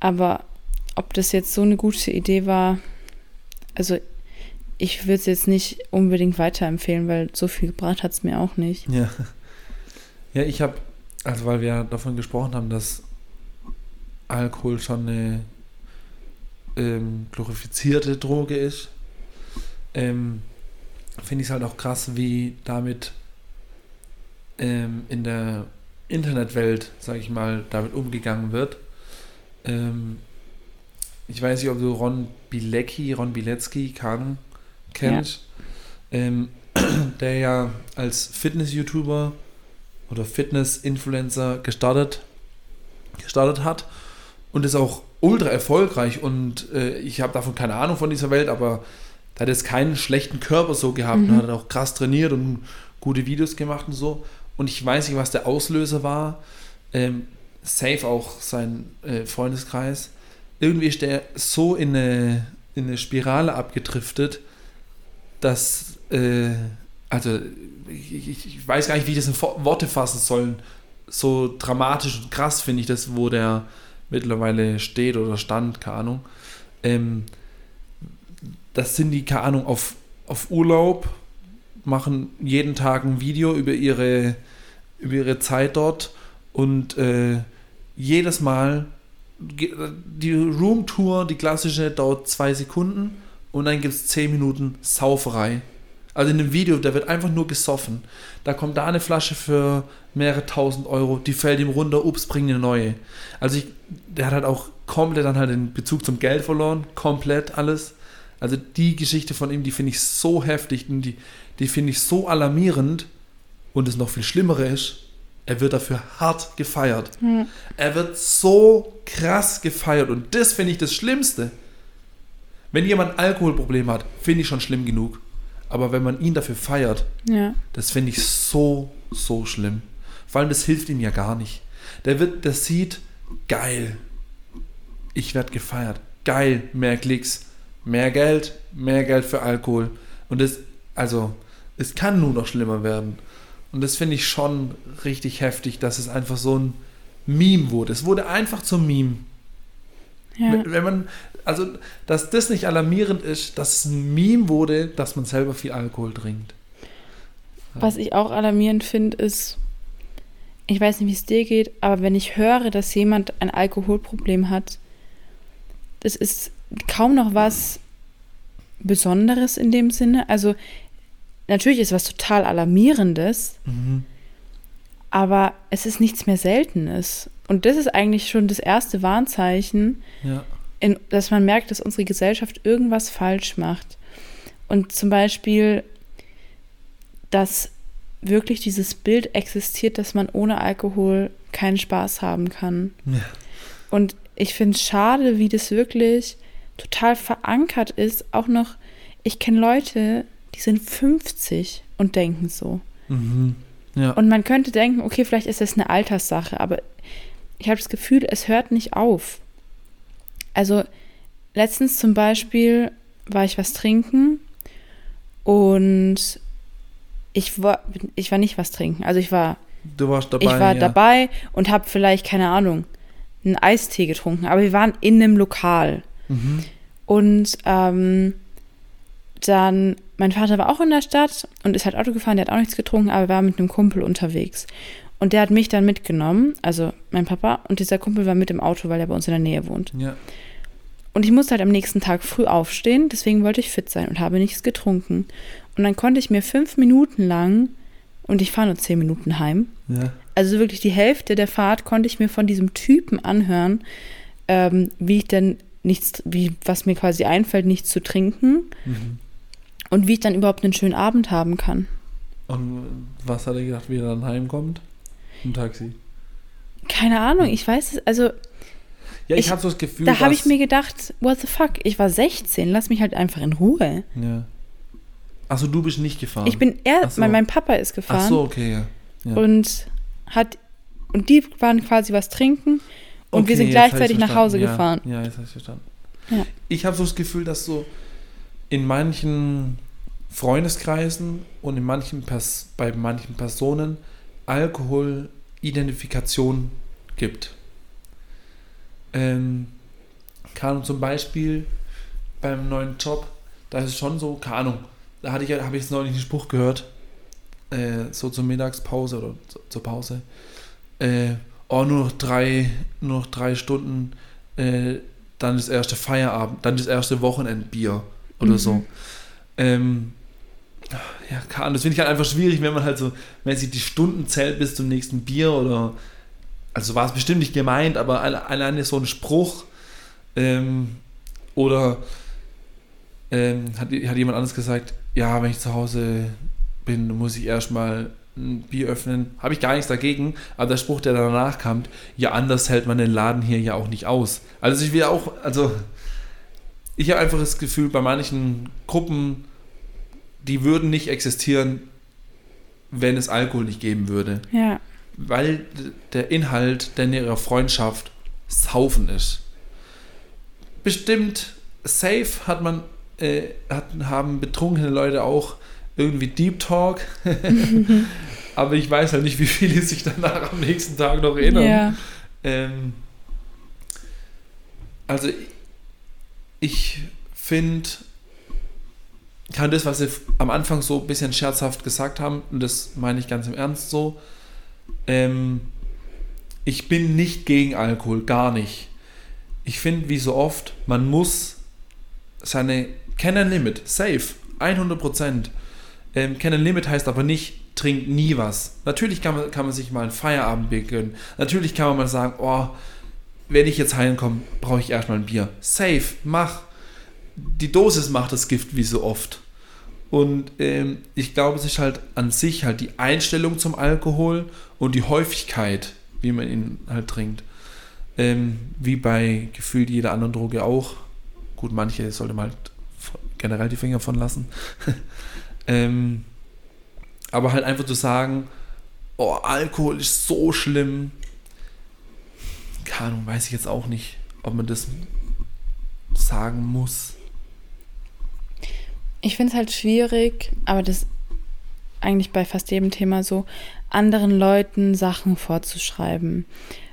[SPEAKER 2] Aber ob das jetzt so eine gute Idee war, also ich würde es jetzt nicht unbedingt weiterempfehlen, weil so viel gebracht hat es mir auch nicht.
[SPEAKER 1] Ja. Ja, ich habe, also weil wir davon gesprochen haben, dass Alkohol schon eine ähm, glorifizierte Droge ist, ähm, finde ich es halt auch krass, wie damit ähm, in der Internetwelt, sage ich mal, damit umgegangen wird. Ähm, ich weiß nicht, ob du Ron Bilecki, Ron Bilecki, kann, kennst, ja. ähm, der ja als Fitness-YouTuber oder Fitness-Influencer gestartet, gestartet hat und ist auch ultra erfolgreich und äh, ich habe davon keine Ahnung von dieser Welt, aber der hat jetzt keinen schlechten Körper so gehabt mhm. und hat auch krass trainiert und gute Videos gemacht und so. Und ich weiß nicht, was der Auslöser war. Ähm, safe auch sein äh, Freundeskreis. Irgendwie ist der so in eine, in eine Spirale abgedriftet, dass, äh, also ich, ich, weiß gar nicht, wie ich das in Worte fassen soll. So dramatisch und krass finde ich das, wo der mittlerweile steht oder stand, keine Ahnung. Ähm, das sind die, keine Ahnung, auf, auf Urlaub, machen jeden Tag ein Video über ihre über ihre Zeit dort und äh, jedes Mal die Roomtour, die klassische, dauert zwei Sekunden und dann gibt es zehn Minuten Sauferei. Also in dem Video, da wird einfach nur gesoffen. Da kommt da eine Flasche für mehrere tausend Euro, die fällt ihm runter, ups, bring eine neue. Also ich, der hat halt auch komplett dann halt den Bezug zum Geld verloren, komplett alles. Also die Geschichte von ihm, die finde ich so heftig und die, die finde ich so alarmierend, und das noch viel Schlimmere ist, er wird dafür hart gefeiert. Mhm. Er wird so krass gefeiert. Und das finde ich das Schlimmste. Wenn jemand ein Alkoholproblem hat, finde ich schon schlimm genug. Aber wenn man ihn dafür feiert,
[SPEAKER 2] ja.
[SPEAKER 1] das finde ich so, so schlimm. Vor allem, das hilft ihm ja gar nicht. Der wird, der sieht, geil, ich werde gefeiert. Geil, mehr Klicks, mehr Geld, mehr Geld für Alkohol. Und das, also, es kann nur noch schlimmer werden. Und das finde ich schon richtig heftig, dass es einfach so ein Meme wurde. Es wurde einfach zum Meme. Ja. Wenn man, also, dass das nicht alarmierend ist, dass es ein Meme wurde, dass man selber viel Alkohol trinkt.
[SPEAKER 2] Was ich auch alarmierend finde, ist, ich weiß nicht, wie es dir geht, aber wenn ich höre, dass jemand ein Alkoholproblem hat, das ist kaum noch was Besonderes in dem Sinne. Also natürlich ist was total Alarmierendes, mhm. aber es ist nichts mehr Seltenes. Und das ist eigentlich schon das erste Warnzeichen,
[SPEAKER 1] ja.
[SPEAKER 2] In, dass man merkt, dass unsere Gesellschaft irgendwas falsch macht. Und zum Beispiel, dass wirklich dieses Bild existiert, dass man ohne Alkohol keinen Spaß haben kann.
[SPEAKER 1] Ja.
[SPEAKER 2] Und ich finde es schade, wie das wirklich total verankert ist. Auch noch, ich kenne Leute, die sind 50 und denken so.
[SPEAKER 1] Mhm. Ja.
[SPEAKER 2] Und man könnte denken, okay, vielleicht ist das eine Alterssache, aber ich habe das Gefühl, es hört nicht auf. Also letztens zum Beispiel war ich was trinken und ich war, ich war nicht was trinken. Also ich war,
[SPEAKER 1] du warst dabei.
[SPEAKER 2] ich war
[SPEAKER 1] ja.
[SPEAKER 2] dabei und habe vielleicht, keine Ahnung, einen Eistee getrunken. Aber wir waren in einem Lokal.
[SPEAKER 1] Mhm.
[SPEAKER 2] Und ähm, dann, mein Vater war auch in der Stadt und ist halt Auto gefahren, der hat auch nichts getrunken, aber war mit einem Kumpel unterwegs. Und der hat mich dann mitgenommen, also mein Papa, und dieser Kumpel war mit im Auto, weil er bei uns in der Nähe wohnt.
[SPEAKER 1] Ja.
[SPEAKER 2] Und ich musste halt am nächsten Tag früh aufstehen, deswegen wollte ich fit sein und habe nichts getrunken. Und dann konnte ich mir fünf Minuten lang, und ich fahre nur zehn Minuten heim,
[SPEAKER 1] Ja.
[SPEAKER 2] also wirklich die Hälfte der Fahrt konnte ich mir von diesem Typen anhören, ähm, wie ich denn nichts, wie, was mir quasi einfällt, nichts zu trinken
[SPEAKER 1] Mhm.
[SPEAKER 2] und wie ich dann überhaupt einen schönen Abend haben kann.
[SPEAKER 1] Und was hat er gedacht, wie er dann heimkommt? Im Taxi.
[SPEAKER 2] Keine Ahnung, ich weiß es, also
[SPEAKER 1] Ja, ich,
[SPEAKER 2] Ich-
[SPEAKER 1] habe so das Gefühl,
[SPEAKER 2] da habe ich mir gedacht, what the fuck, ich war 16, lass mich halt einfach in Ruhe.
[SPEAKER 1] Ja. Achso, du bist nicht gefahren.
[SPEAKER 2] Ich bin er,
[SPEAKER 1] so.
[SPEAKER 2] mein, mein Papa ist gefahren
[SPEAKER 1] Ach so, okay, ja. ja.
[SPEAKER 2] und hat, und die waren quasi was trinken und wir
[SPEAKER 1] Okay,
[SPEAKER 2] sind
[SPEAKER 1] hab ich's
[SPEAKER 2] gleichzeitig nach Hause
[SPEAKER 1] verstanden.
[SPEAKER 2] gefahren.
[SPEAKER 1] Ja, ja jetzt habe ich verstanden.
[SPEAKER 2] Ja.
[SPEAKER 1] Ich habe so das Gefühl, dass so in manchen Freundeskreisen und in manchen Pers bei manchen Personen Alkoholidentifikation gibt. Ähm, keine Ahnung, zum Beispiel beim neuen Job, da ist es schon so, keine Ahnung, da hatte ich, habe ich jetzt neulich einen Spruch gehört, äh, so zur Mittagspause oder zu- zur Pause. Äh, oh, nur noch drei, nur noch drei Stunden, äh, dann das erste Feierabend, dann das erste Wochenendbier oder
[SPEAKER 2] Mhm.
[SPEAKER 1] so. Ähm, ja, keine das finde ich halt einfach schwierig, wenn man halt so mäßig die Stunden zählt bis zum nächsten Bier oder also war es bestimmt nicht gemeint, aber alle- alleine so ein Spruch ähm, oder ähm, hat, hat jemand anderes gesagt, ja, wenn ich zu Hause bin, muss ich erstmal ein Bier öffnen. Habe ich gar nichts dagegen, aber der Spruch, der danach kam, ja, anders hält man den Laden hier ja auch nicht aus. Also ich will auch, also ich habe einfach das Gefühl, bei manchen Gruppen, die würden nicht existieren, wenn es Alkohol nicht geben würde
[SPEAKER 2] Ja,
[SPEAKER 1] weil der Inhalt der ihrer Freundschaft Saufen ist. Bestimmt safe hat man, äh, hat, haben betrunkene Leute auch irgendwie Deep Talk, aber ich weiß halt nicht, wie viele sich danach am nächsten Tag noch erinnern.
[SPEAKER 2] ja.
[SPEAKER 1] Ähm, also ich finde, kann das, was sie am Anfang so ein bisschen scherzhaft gesagt haben, und das meine ich ganz im Ernst so, ähm, ich bin nicht gegen Alkohol, gar nicht. Ich finde, wie so oft, man muss seine Kennen Limit, safe, 100%. Ähm, Kennen Limit heißt aber nicht, trink nie was. Natürlich kann man, kann man sich mal ein Feierabendbier gönnen. Natürlich kann man mal sagen, oh, wenn ich jetzt heimkomme, brauche ich erstmal ein Bier. Safe, mach. Die Dosis macht das Gift wie so oft. Und ähm, ich glaube, es ist halt an sich halt die Einstellung zum Alkohol und die Häufigkeit, wie man ihn halt trinkt. Ähm, wie bei gefühlt jeder anderen Droge auch. Gut, manche sollte man halt generell die Finger von lassen. ähm, aber halt einfach zu sagen, oh, Alkohol ist so schlimm. Keine Ahnung, weiß ich jetzt auch nicht, ob man das sagen muss.
[SPEAKER 2] Ich finde es halt schwierig, aber das eigentlich bei fast jedem Thema so, anderen Leuten Sachen vorzuschreiben.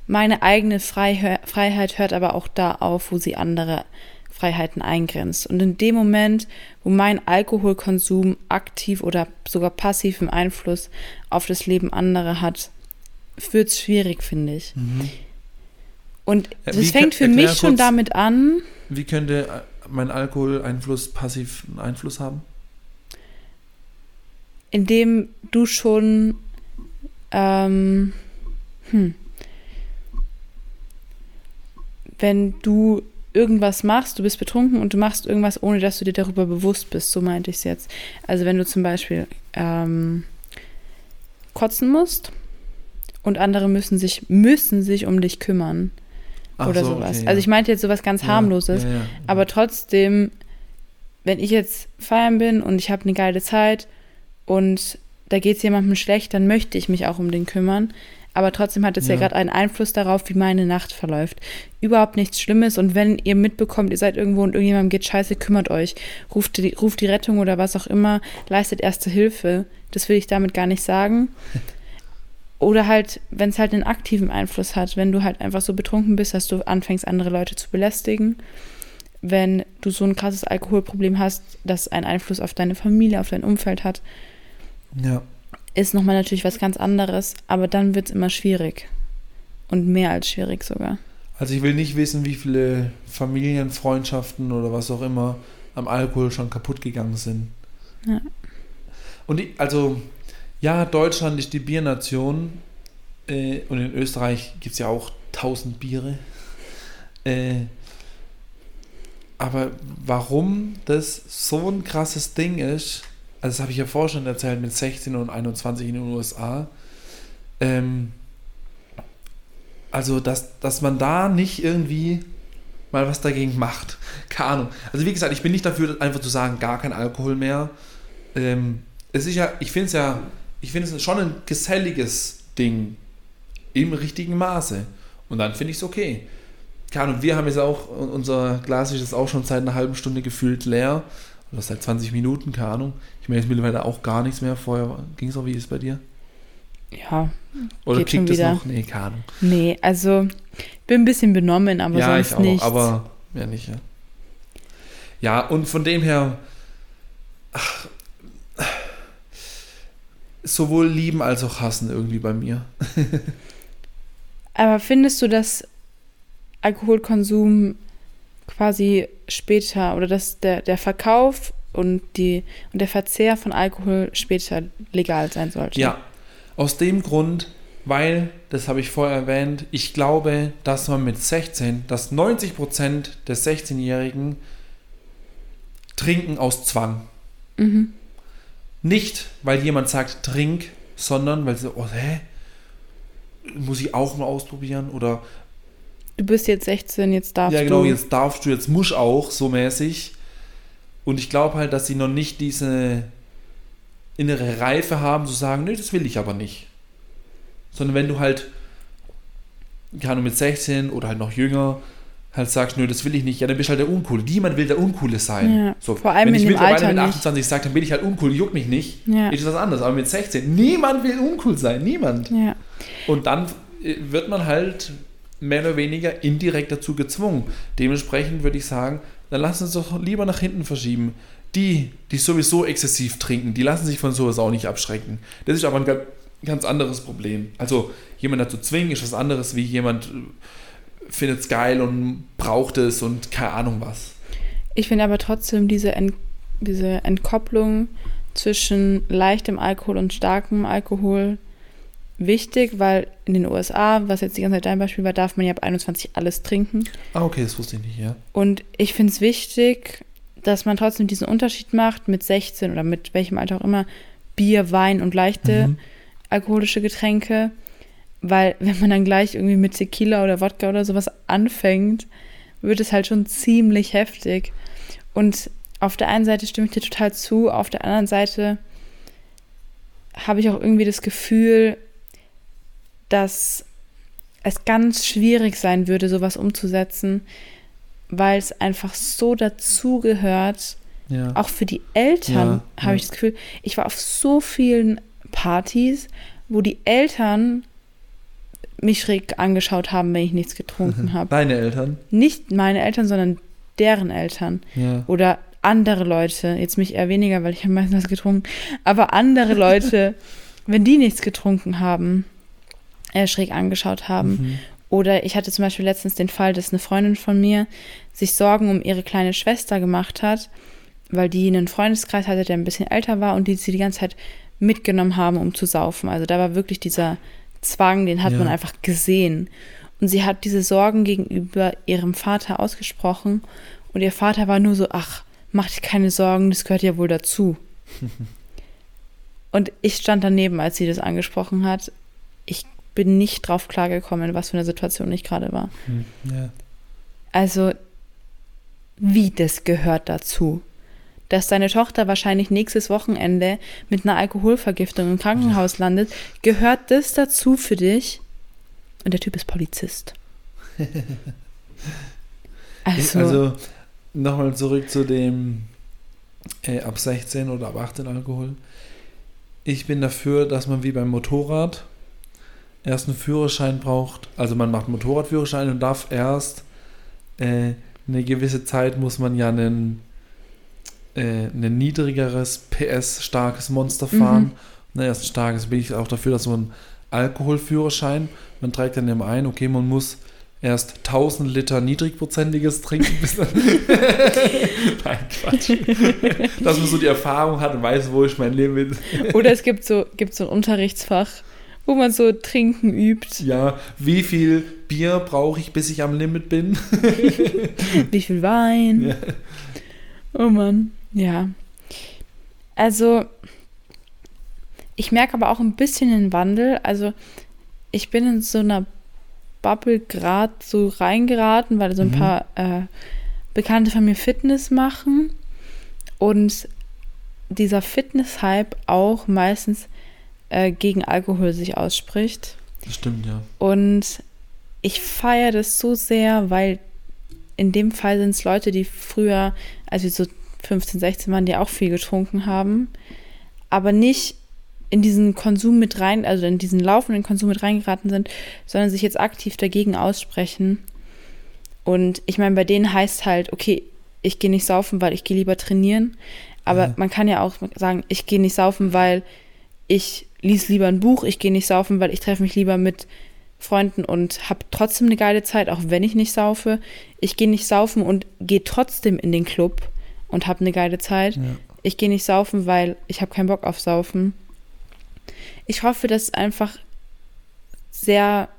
[SPEAKER 2] Meine eigene Freiheit hört aber auch da auf, wo sie andere Freiheiten eingrenzt. Und in dem Moment, wo mein Alkoholkonsum aktiv oder sogar passiven Einfluss auf das Leben anderer hat, wird es schwierig, finde ich. Und
[SPEAKER 1] Ja,
[SPEAKER 2] das
[SPEAKER 1] wie
[SPEAKER 2] fängt für mich schon
[SPEAKER 1] kurz-
[SPEAKER 2] damit an,
[SPEAKER 1] Wie könnte äh, mein Alkoholeinfluss passiv einen Einfluss haben?
[SPEAKER 2] indem du schon ähm, hm, wenn du irgendwas machst, du bist betrunken und du machst irgendwas, ohne dass du dir darüber bewusst bist. So meinte ich es jetzt. Also wenn du zum Beispiel ähm, kotzen musst und andere müssen sich, müssen sich um dich kümmern
[SPEAKER 1] Ach
[SPEAKER 2] oder
[SPEAKER 1] so,
[SPEAKER 2] sowas.
[SPEAKER 1] okay,
[SPEAKER 2] Also ich meinte jetzt sowas ganz harmloses, aber trotzdem, wenn ich jetzt feiern bin und ich habe eine geile Zeit und da geht es jemandem schlecht, dann möchte ich mich auch um den kümmern. Aber trotzdem hat es ja,
[SPEAKER 1] Ja.
[SPEAKER 2] gerade einen Einfluss darauf, wie meine Nacht verläuft. Überhaupt nichts Schlimmes. Und wenn ihr mitbekommt, ihr seid irgendwo und irgendjemandem geht scheiße, kümmert euch. Ruft die, ruft die Rettung oder was auch immer, leistet erste Hilfe. Das will ich damit gar nicht sagen. Oder halt, wenn es halt einen aktiven Einfluss hat, wenn du halt einfach so betrunken bist, dass du anfängst, andere Leute zu belästigen. Wenn du so ein krasses Alkoholproblem hast, das einen Einfluss auf deine Familie, auf dein Umfeld hat,
[SPEAKER 1] Ja.
[SPEAKER 2] ist nochmal natürlich was ganz anderes, aber dann wird es immer schwierig. Und mehr als schwierig sogar.
[SPEAKER 1] Also ich will nicht wissen, wie viele Familien, Freundschaften oder was auch immer am Alkohol schon kaputt gegangen sind.
[SPEAKER 2] Ja.
[SPEAKER 1] Und ich, also, ja, Deutschland ist die Biernation äh, und in Österreich gibt es ja auch tausend Biere. Äh, aber warum das so ein krasses Ding ist, also das habe ich ja vorher schon erzählt mit 16 und 21 in den USA, ähm, also dass, dass man da nicht irgendwie mal was dagegen macht. Keine Ahnung. Also wie gesagt, ich bin nicht dafür, einfach zu sagen, gar kein Alkohol mehr. Ähm, es ist ja, ich finde es ja, ich finde es schon ein geselliges Ding im richtigen Maße. Und dann finde ich es okay. Keine Ahnung, wir haben jetzt auch, unser Glas ist jetzt auch schon seit einer halben Stunde gefühlt leer. Oder seit 20 Minuten, keine Ahnung. Ich meine jetzt mittlerweile auch gar nichts mehr. Vorher ging es auch, wie ist es bei dir?
[SPEAKER 2] Ja,
[SPEAKER 1] Oder
[SPEAKER 2] Geht
[SPEAKER 1] kickt es noch? Nee, keine Ahnung.
[SPEAKER 2] nee, also ich bin ein bisschen benommen, aber
[SPEAKER 1] ja,
[SPEAKER 2] sonst
[SPEAKER 1] ich auch,
[SPEAKER 2] nichts.
[SPEAKER 1] aber ja nicht, ja. Ja, und von dem her, ach, sowohl lieben als auch hassen irgendwie bei mir.
[SPEAKER 2] Aber findest du, dass Alkoholkonsum quasi später oder dass der, der Verkauf und, die, und der Verzehr von Alkohol später legal sein sollte?
[SPEAKER 1] Ja, aus dem Grund, weil, das habe ich vorher erwähnt, ich glaube, dass man mit 16, dass 90% der 16-Jährigen trinken aus Zwang.
[SPEAKER 2] Mhm.
[SPEAKER 1] Nicht, weil jemand sagt, trink, sondern weil sie, oh, hä? Muss ich auch mal ausprobieren? Oder,
[SPEAKER 2] Du bist jetzt 16, jetzt darfst
[SPEAKER 1] ja genau,
[SPEAKER 2] du.
[SPEAKER 1] jetzt darfst du, jetzt musst auch, so mäßig. Und ich glaube halt, dass sie noch nicht diese innere Reife haben, zu sagen, nee, das will ich aber nicht. Sondern wenn du halt, keine Ahnung, mit 16 oder halt noch jünger, halt sagst, nö, das will ich nicht, ja, dann bist du halt der Uncoole. Niemand will der Uncoole sein.
[SPEAKER 2] Ja,
[SPEAKER 1] so,
[SPEAKER 2] vor allem
[SPEAKER 1] wenn
[SPEAKER 2] in
[SPEAKER 1] ich
[SPEAKER 2] dem
[SPEAKER 1] mittlerweile
[SPEAKER 2] Alter
[SPEAKER 1] mit
[SPEAKER 2] nicht.
[SPEAKER 1] 28 sage, dann bin ich halt uncool, juckt mich nicht,
[SPEAKER 2] Ja.
[SPEAKER 1] ist was anderes. Aber mit 16, niemand will uncool sein, niemand.
[SPEAKER 2] Ja.
[SPEAKER 1] Und dann äh, wird man halt mehr oder weniger indirekt dazu gezwungen. Dementsprechend würde ich sagen, dann lassen uns doch lieber nach hinten verschieben. Die, die sowieso exzessiv trinken, die lassen sich von sowas auch nicht abschrecken. Das ist aber ein ga- ganz anderes Problem. Also jemand dazu zwingen ist was anderes, wie jemand findet es geil und braucht es und keine Ahnung was.
[SPEAKER 2] Ich finde aber trotzdem diese, Ent diese Entkopplung zwischen leichtem Alkohol und starkem Alkohol wichtig, weil in den USA, was jetzt die ganze Zeit dein Beispiel war, darf man ja ab 21 alles trinken.
[SPEAKER 1] Ah, okay, das wusste ich nicht, ja.
[SPEAKER 2] Und ich finde es wichtig, dass man trotzdem diesen Unterschied macht mit 16 oder mit welchem Alter auch immer, Bier, Wein und leichte
[SPEAKER 1] Mhm.
[SPEAKER 2] alkoholische Getränke. Weil wenn man dann gleich irgendwie mit Tequila oder Wodka oder sowas anfängt, wird es halt schon ziemlich heftig. Und auf der einen Seite stimme ich dir total zu, auf der anderen Seite habe ich auch irgendwie das Gefühl, dass es ganz schwierig sein würde, sowas umzusetzen, weil es einfach so dazugehört,
[SPEAKER 1] ja.
[SPEAKER 2] auch für die Eltern
[SPEAKER 1] Ja,
[SPEAKER 2] habe
[SPEAKER 1] ja.
[SPEAKER 2] ich das Gefühl, ich war auf so vielen Partys, wo die Eltern mich schräg angeschaut haben, wenn ich nichts getrunken habe.
[SPEAKER 1] Deine Eltern?
[SPEAKER 2] Nicht meine Eltern, sondern deren Eltern
[SPEAKER 1] Ja.
[SPEAKER 2] oder andere Leute, jetzt mich eher weniger, weil ich habe meistens was getrunken, aber andere Leute, wenn die nichts getrunken haben, äh, schräg angeschaut haben.
[SPEAKER 1] Mhm.
[SPEAKER 2] Oder ich hatte zum Beispiel letztens den Fall, dass eine Freundin von mir sich Sorgen um ihre kleine Schwester gemacht hat, weil die einen Freundeskreis hatte, der ein bisschen älter war und die sie die ganze Zeit mitgenommen haben, um zu saufen. Also da war wirklich dieser Zwang, den hat
[SPEAKER 1] Ja.
[SPEAKER 2] man einfach gesehen. Und sie hat diese Sorgen gegenüber ihrem Vater ausgesprochen. Und ihr Vater war nur so, ach, mach dir keine Sorgen, das gehört ja wohl dazu. und ich stand daneben, als sie das angesprochen hat. Ich bin nicht drauf klargekommen, was für eine Situation ich gerade war.
[SPEAKER 1] Hm, ja.
[SPEAKER 2] Also, wie das gehört dazu? Dass deine Tochter wahrscheinlich nächstes Wochenende mit einer Alkoholvergiftung im Krankenhaus landet, gehört das dazu für dich? Und der Typ ist Polizist.
[SPEAKER 1] also, also nochmal zurück zu dem äh, ab 16 oder ab 18 Alkohol. Ich bin dafür, dass man wie beim Motorrad erst einen Führerschein braucht. Also man macht einen Motorradführerschein und darf erst äh, eine gewisse Zeit muss man ja einen, äh, ein niedrigeres PS starkes Monster fahren. Mhm. Na, erst ein starkes bin ich auch dafür, dass man Alkoholführerschein, man trägt dann immer ein, okay, man muss erst 1000 Liter niedrigprozentiges trinken, bis dann. Nein, Quatsch. Dass man so die Erfahrung hat und weiß, wo ich mein Limit.
[SPEAKER 2] Oder es gibt so, gibt so ein Unterrichtsfach, wo man so trinken übt.
[SPEAKER 1] Ja, wie viel Bier brauche ich, bis ich am Limit bin?
[SPEAKER 2] wie viel Wein? Ja. Oh Mann, ja. Also, ich merke aber auch ein bisschen den Wandel. Also, ich bin in so einer Bubble gerade so reingeraten, weil so ein mhm. paar äh, Bekannte von mir Fitness machen und dieser Fitness-Hype auch meistens äh, gegen Alkohol sich ausspricht.
[SPEAKER 1] Das stimmt, ja.
[SPEAKER 2] Und ich feiere das so sehr, weil in dem Fall sind es Leute, die früher, als wir so 15, 16 waren, die auch viel getrunken haben, aber nicht in diesen Konsum mit rein, also in diesen laufenden Konsum mit reingeraten sind, sondern sich jetzt aktiv dagegen aussprechen. Und ich meine, bei denen heißt halt, okay, ich gehe nicht saufen, weil ich gehe lieber trainieren. Aber ja. man kann ja auch sagen, ich gehe nicht saufen, weil ich lese lieber ein Buch, ich gehe nicht saufen, weil ich treffe mich lieber mit Freunden und habe trotzdem eine geile Zeit, auch wenn ich nicht saufe. Ich gehe nicht saufen und gehe trotzdem in den Club und habe eine geile Zeit. Ja. Ich gehe nicht saufen, weil ich habe keinen Bock auf Saufen ich hoffe, dass einfach sehr,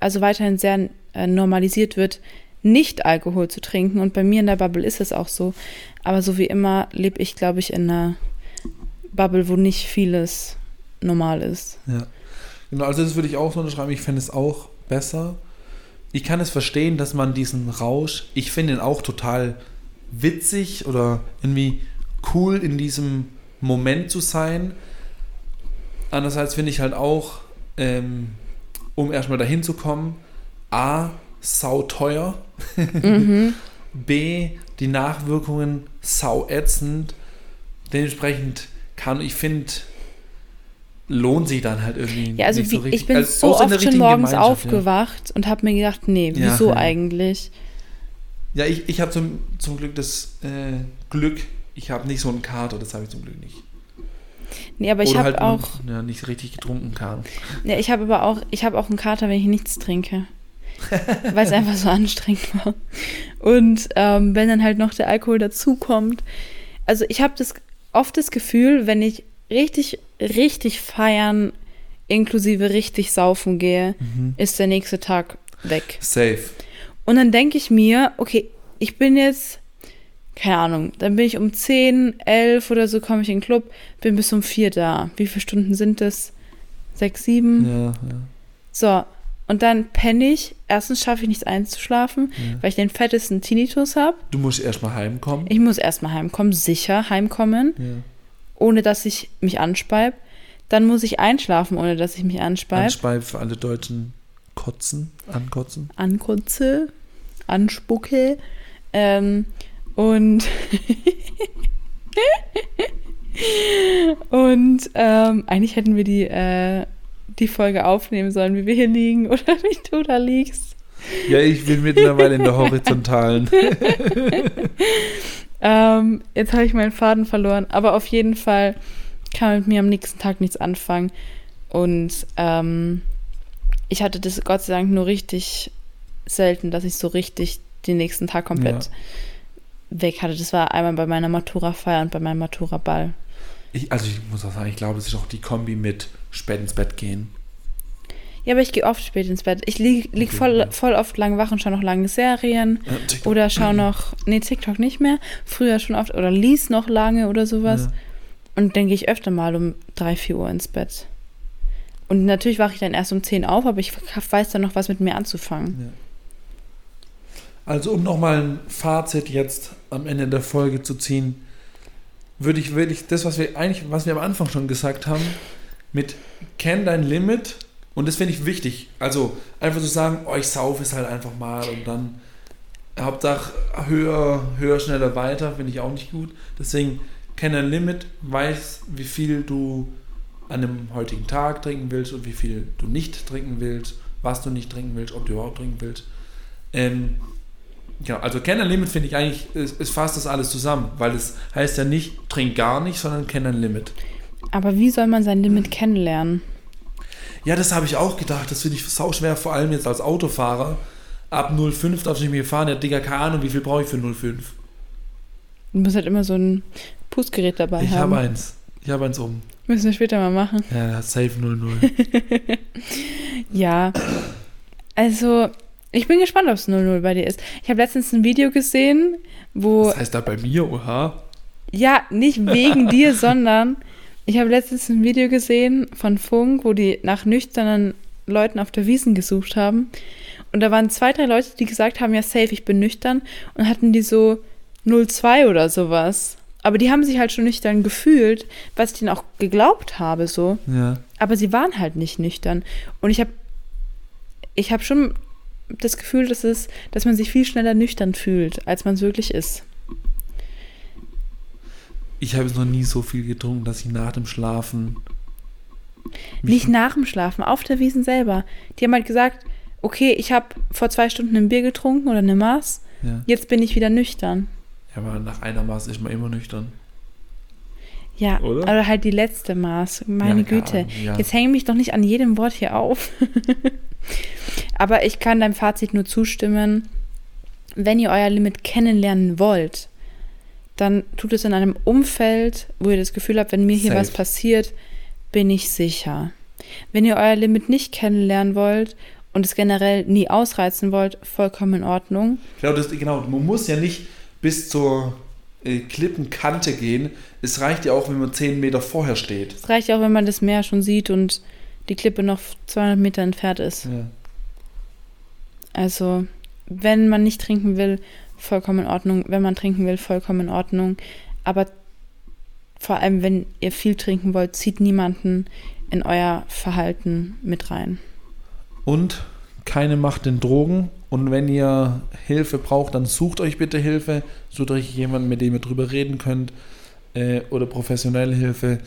[SPEAKER 2] also weiterhin sehr äh, normalisiert wird, nicht Alkohol zu trinken. Und bei mir in der Bubble ist es auch so. Aber so wie immer lebe ich, glaube ich, in einer Bubble, wo nicht vieles normal ist.
[SPEAKER 1] Ja. Genau, also das würde ich auch so unterschreiben. Ich fände es auch besser. Ich kann es verstehen, dass man diesen Rausch, ich finde ihn auch total witzig oder irgendwie cool in diesem Moment zu sein. Andererseits finde ich halt auch, ähm, um erstmal dahin zu kommen, A, sau teuer. Mhm. B, die Nachwirkungen sau ätzend. Dementsprechend kann, ich finde, lohnt sich dann halt irgendwie
[SPEAKER 2] ja, also nicht wie, so richtig. Ich bin also, so oft schon morgens aufgewacht ja. und habe mir gedacht, nee, wieso ja, eigentlich?
[SPEAKER 1] Ja, ich, ich habe zum, zum Glück das äh, Glück, ich habe nicht so einen Kater, das habe ich zum Glück nicht.
[SPEAKER 2] Nee, aber ich habe halt auch.
[SPEAKER 1] Ja, nicht richtig getrunken kam.
[SPEAKER 2] Ja, ich habe aber auch, ich habe auch einen Kater, wenn ich nichts trinke. weil es einfach so anstrengend war. Und ähm, wenn dann halt noch der Alkohol dazukommt. Also ich habe das oft das Gefühl, wenn ich richtig, richtig feiern, inklusive richtig saufen gehe, mhm. ist der nächste Tag weg.
[SPEAKER 1] Safe.
[SPEAKER 2] Und dann denke ich mir, okay, ich bin jetzt keine Ahnung, dann bin ich um 10, 11 oder so komme ich in den Club, bin bis um 4 da. Wie viele Stunden sind das? 6, 7?
[SPEAKER 1] Ja, ja.
[SPEAKER 2] So, und dann penne ich. Erstens schaffe ich nicht einzuschlafen, ja. weil ich den fettesten Tinnitus habe.
[SPEAKER 1] Du musst erstmal heimkommen.
[SPEAKER 2] Ich muss erstmal heimkommen, sicher heimkommen, ja. Ohne dass ich mich anspeib. Dann muss ich einschlafen, ohne dass ich mich anspeib.
[SPEAKER 1] Anspeib für alle Deutschen kotzen, ankotzen.
[SPEAKER 2] Ankotze, anspucke. Ähm, und und ähm, eigentlich hätten wir die, äh, die Folge aufnehmen sollen, wie wir hier liegen oder wie du da liegst.
[SPEAKER 1] Ja, ich bin mittlerweile in der horizontalen.
[SPEAKER 2] ähm, jetzt habe ich meinen Faden verloren, aber auf jeden Fall kann man mit mir am nächsten Tag nichts anfangen. Und ähm, ich hatte das Gott sei Dank nur richtig selten, dass ich so richtig den nächsten Tag komplett ja weg hatte. Das war einmal bei meiner Matura-Feier und bei meinem Matura-Ball.
[SPEAKER 1] Ich, also ich muss auch sagen, ich glaube, es ist auch die Kombi mit spät ins Bett gehen.
[SPEAKER 2] Ja, aber ich gehe oft spät ins Bett. Ich liege lieg
[SPEAKER 1] Okay,
[SPEAKER 2] voll,
[SPEAKER 1] ja.
[SPEAKER 2] voll oft lang wach und schaue noch lange Serien.
[SPEAKER 1] Ja.
[SPEAKER 2] Oder schaue noch, nee, TikTok nicht mehr. Früher schon oft. Oder lies noch lange oder sowas.
[SPEAKER 1] Ja.
[SPEAKER 2] Und dann gehe ich öfter mal um 3, 4 Uhr ins Bett. Und natürlich wache ich dann erst um 10 auf, aber ich weiß dann noch, was mit mir anzufangen.
[SPEAKER 1] Also um nochmal ein Fazit jetzt am Ende der Folge zu ziehen, würde ich wirklich das, was wir eigentlich, was wir am Anfang schon gesagt haben, mit kenn dein Limit und das finde ich wichtig. Also einfach zu sagen, oh, ich saufe es halt einfach mal und dann Hauptsache höher, höher, schneller, weiter, finde ich auch nicht gut. Deswegen kenn dein Limit, weiß, wie viel du an einem heutigen Tag trinken willst und wie viel du nicht trinken willst, was du nicht trinken willst, ob du überhaupt trinken willst. Ähm, Genau, also kenn dein Limit finde ich eigentlich, es, es fasst das alles zusammen, weil es heißt ja nicht, trink gar nicht, sondern kenn dein Limit.
[SPEAKER 2] Aber wie soll man sein Limit kennenlernen?
[SPEAKER 1] Ja, das habe ich auch gedacht, das finde ich sauschwer, vor allem jetzt als Autofahrer. Ab 0,5 darf ich nicht mehr fahren, ja, Digga, keine Ahnung, wie viel brauche ich für 0,5?
[SPEAKER 2] Du musst halt immer so ein Pustgerät dabei
[SPEAKER 1] Ich
[SPEAKER 2] haben.
[SPEAKER 1] habe eins. Ich habe eins um.
[SPEAKER 2] Müssen wir später mal machen.
[SPEAKER 1] Ja, safe 0,0.
[SPEAKER 2] Ja. Also, ich bin gespannt, ob es 0-0 bei dir ist. Ich habe letztens ein Video gesehen, wo.
[SPEAKER 1] Was heißt da bei mir, oha?
[SPEAKER 2] Ja, nicht wegen dir, sondern ich habe letztens ein Video gesehen von Funk, wo die nach nüchternen Leuten auf der Wiesen gesucht haben. Und da waren zwei, drei Leute, die gesagt haben, ja, safe, ich bin nüchtern. Und hatten die so 0,2 oder sowas. Aber die haben sich halt schon nüchtern gefühlt, was ich denen auch geglaubt habe, so.
[SPEAKER 1] Ja.
[SPEAKER 2] Aber sie waren halt nicht nüchtern. Und ich habe ich hab schon das Gefühl, dass, es, dass man sich viel schneller nüchtern fühlt, als man es wirklich ist.
[SPEAKER 1] Ich habe jetzt noch nie so viel getrunken, dass ich nach dem Schlafen.
[SPEAKER 2] Nicht nach dem Schlafen, auf der Wiesen selber. Die haben halt gesagt, okay, ich habe vor zwei Stunden ein Bier getrunken oder eine Maß,
[SPEAKER 1] Ja.
[SPEAKER 2] jetzt bin ich wieder nüchtern.
[SPEAKER 1] ja, aber nach einer Maß ist man immer nüchtern.
[SPEAKER 2] Ja,
[SPEAKER 1] Oder?
[SPEAKER 2] oder halt die letzte Maß. Meine
[SPEAKER 1] Ja,
[SPEAKER 2] Güte.
[SPEAKER 1] Ahnung, ja.
[SPEAKER 2] Jetzt hänge mich doch nicht an jedem Wort hier auf. Aber ich kann deinem Fazit nur zustimmen. Wenn ihr euer Limit kennenlernen wollt, dann tut es in einem Umfeld, wo ihr das Gefühl habt, wenn mir hier
[SPEAKER 1] Safe.
[SPEAKER 2] was passiert, bin ich sicher. Wenn ihr euer Limit nicht kennenlernen wollt und es generell nie ausreizen wollt, vollkommen in Ordnung.
[SPEAKER 1] Genau, das, genau, man muss ja nicht bis zur äh, Klippenkante gehen. Es reicht ja auch, wenn man 10 Meter vorher steht.
[SPEAKER 2] Es reicht ja auch, wenn man das Meer schon sieht und die Klippe noch 200 Meter entfernt ist.
[SPEAKER 1] Ja.
[SPEAKER 2] Also, wenn man nicht trinken will, vollkommen in Ordnung. Wenn man trinken will, vollkommen in Ordnung. Aber vor allem, wenn ihr viel trinken wollt, zieht niemanden in euer Verhalten mit rein.
[SPEAKER 1] Und keine Macht in Drogen. Und wenn ihr Hilfe braucht, dann sucht euch bitte Hilfe. Sucht euch jemanden, mit dem ihr drüber reden könnt. Äh, oder professionelle Hilfe.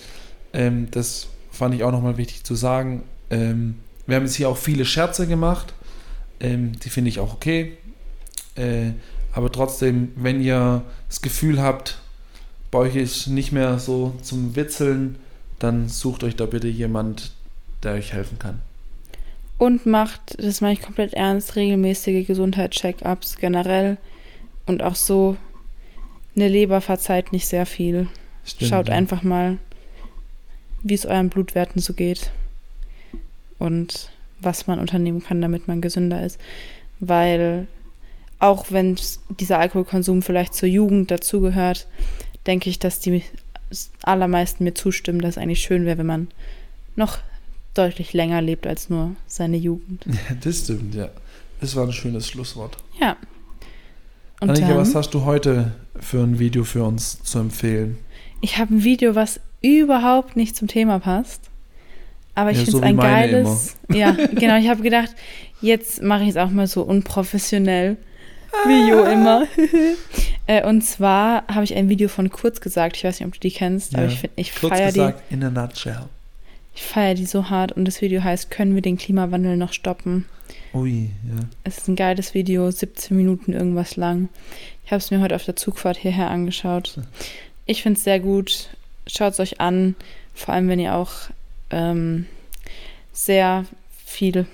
[SPEAKER 1] Ähm, das fand ich auch nochmal wichtig zu sagen. Ähm, wir haben jetzt hier auch viele Scherze gemacht. Ähm, die finde ich auch okay. Äh, aber trotzdem, wenn ihr das Gefühl habt, bei euch ist nicht mehr so zum Witzeln, dann sucht euch da bitte jemand, der euch helfen kann.
[SPEAKER 2] Und macht, das meine ich komplett ernst, regelmäßige Gesundheitscheckups generell. Und auch so, eine Leber verzeiht nicht sehr viel.
[SPEAKER 1] Stimmt,
[SPEAKER 2] Schaut
[SPEAKER 1] ja.
[SPEAKER 2] einfach mal, wie es euren Blutwerten so geht und was man unternehmen kann, damit man gesünder ist. Weil auch wenn dieser Alkoholkonsum vielleicht zur Jugend dazugehört, denke ich, dass die allermeisten mir zustimmen, dass es eigentlich schön wäre, wenn man noch deutlich länger lebt als nur seine Jugend.
[SPEAKER 1] Ja, das stimmt, ja. Das war ein schönes Schlusswort.
[SPEAKER 2] Ja. Und
[SPEAKER 1] Annika,
[SPEAKER 2] dann,
[SPEAKER 1] was hast du heute für ein Video für uns zu empfehlen?
[SPEAKER 2] ich habe ein Video, was überhaupt nicht zum Thema passt. Aber ich
[SPEAKER 1] Ja,
[SPEAKER 2] finde
[SPEAKER 1] so
[SPEAKER 2] es
[SPEAKER 1] wie
[SPEAKER 2] ein geiles. Ja, genau. Ich habe gedacht, jetzt mache ich es auch mal so unprofessionell. Wie Jo immer. Äh, Und zwar habe ich ein Video von Kurz gesagt. Ich weiß nicht, ob du die kennst, aber
[SPEAKER 1] Ja.
[SPEAKER 2] ich, find- ich
[SPEAKER 1] Kurz
[SPEAKER 2] feiere die,
[SPEAKER 1] gesagt, in a nutshell.
[SPEAKER 2] ich feier die so hart. Und das Video heißt, können wir den Klimawandel noch stoppen?
[SPEAKER 1] Ui, ja.
[SPEAKER 2] Es ist ein geiles Video, 17 Minuten irgendwas lang. Ich habe es mir heute auf der Zugfahrt hierher angeschaut. Ich finde es sehr gut. Schaut es euch an, vor allem wenn ihr auch ähm, sehr viel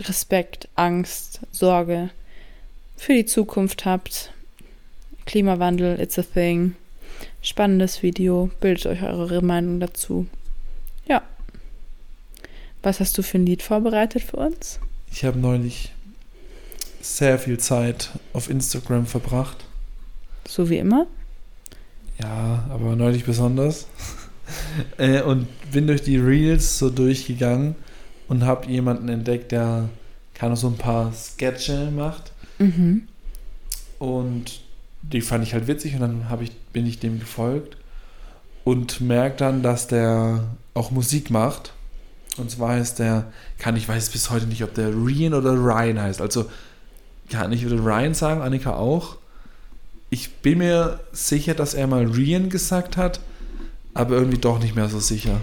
[SPEAKER 2] Respekt, Angst, Sorge für die Zukunft habt. Klimawandel, it's a thing. Spannendes Video, bildet euch eure Meinung dazu. Ja. Was hast du für ein Lied vorbereitet für uns?
[SPEAKER 1] Ich habe neulich sehr viel Zeit auf Instagram verbracht.
[SPEAKER 2] So wie immer?
[SPEAKER 1] Ja, aber neulich besonders. äh, und bin durch die Reels so durchgegangen und habe jemanden entdeckt, der kann so ein paar Sketche macht.
[SPEAKER 2] Mhm.
[SPEAKER 1] Und die fand ich halt witzig und dann ich, bin ich dem gefolgt und merke dann, dass der auch Musik macht. Und zwar heißt der, kann ich weiß bis heute nicht, ob der Ryan oder Ryan heißt. Also kann ich würde Ryan sagen, Annika auch. Ich bin mir sicher, dass er mal Ryan gesagt hat, aber irgendwie doch nicht mehr so sicher.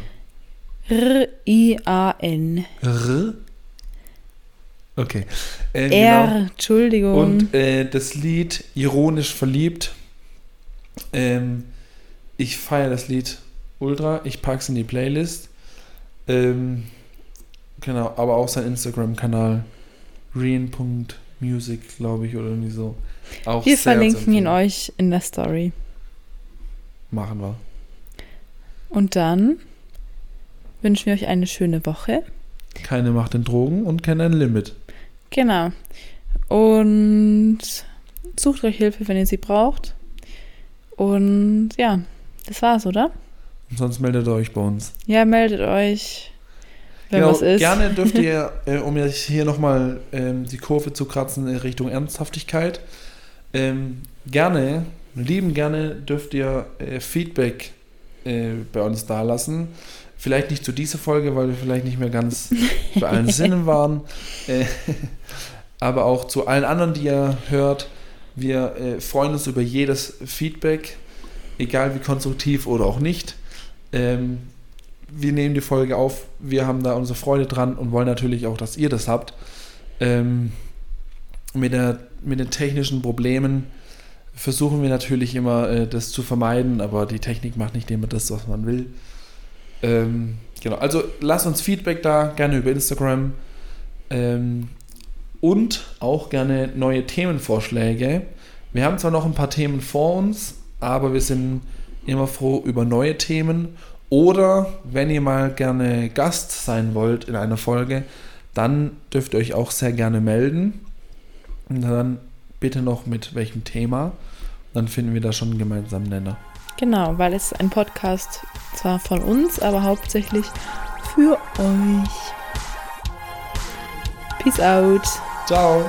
[SPEAKER 2] R-I-A-N.
[SPEAKER 1] R? Okay. Äh,
[SPEAKER 2] R,
[SPEAKER 1] genau.
[SPEAKER 2] Entschuldigung.
[SPEAKER 1] Und äh, das Lied Ironisch verliebt. Ähm, ich feiere das Lied ultra. Ich packe es in die Playlist. Ähm, genau, aber auch sein Instagram-Kanal. Reen.music, glaube ich, oder irgendwie so. Auch
[SPEAKER 2] wir verlinken ihn euch in der Story.
[SPEAKER 1] Machen wir.
[SPEAKER 2] Und dann wünschen wir euch eine schöne Woche.
[SPEAKER 1] Keine Macht in Drogen und kein ein Limit.
[SPEAKER 2] Genau. Und sucht euch Hilfe, wenn ihr sie braucht. Und ja, das war's, oder?
[SPEAKER 1] Und sonst meldet ihr euch bei uns.
[SPEAKER 2] Ja, meldet euch, wenn
[SPEAKER 1] Genau,
[SPEAKER 2] was ist.
[SPEAKER 1] Gerne dürft ihr, äh, um jetzt hier nochmal ähm, die Kurve zu kratzen in Richtung Ernsthaftigkeit, ähm, gerne, lieben gerne dürft ihr äh, Feedback äh, bei uns dalassen. Vielleicht nicht zu dieser Folge, weil wir vielleicht nicht mehr ganz bei allen Sinnen waren. Äh, aber auch zu allen anderen, die ihr hört. Wir äh, freuen uns über jedes Feedback, egal wie konstruktiv oder auch nicht. Ähm, wir nehmen die Folge auf, wir haben da unsere Freude dran und wollen natürlich auch, dass ihr das habt. Ähm, mit, der, mit den technischen Problemen versuchen wir natürlich immer, äh, das zu vermeiden, aber die Technik macht nicht immer das, was man will. Ähm, genau, also lasst uns Feedback da, gerne über Instagram. Ähm, und auch gerne neue Themenvorschläge. Wir haben zwar noch ein paar Themen vor uns, aber wir sind immer froh über neue Themen. Oder wenn ihr mal gerne Gast sein wollt in einer Folge, dann dürft ihr euch auch sehr gerne melden. Und dann bitte noch mit welchem Thema. Dann finden wir da schon einen gemeinsamen Nenner.
[SPEAKER 2] Genau, weil es ein Podcast zwar von uns, aber hauptsächlich für euch. Peace out.
[SPEAKER 1] Ciao!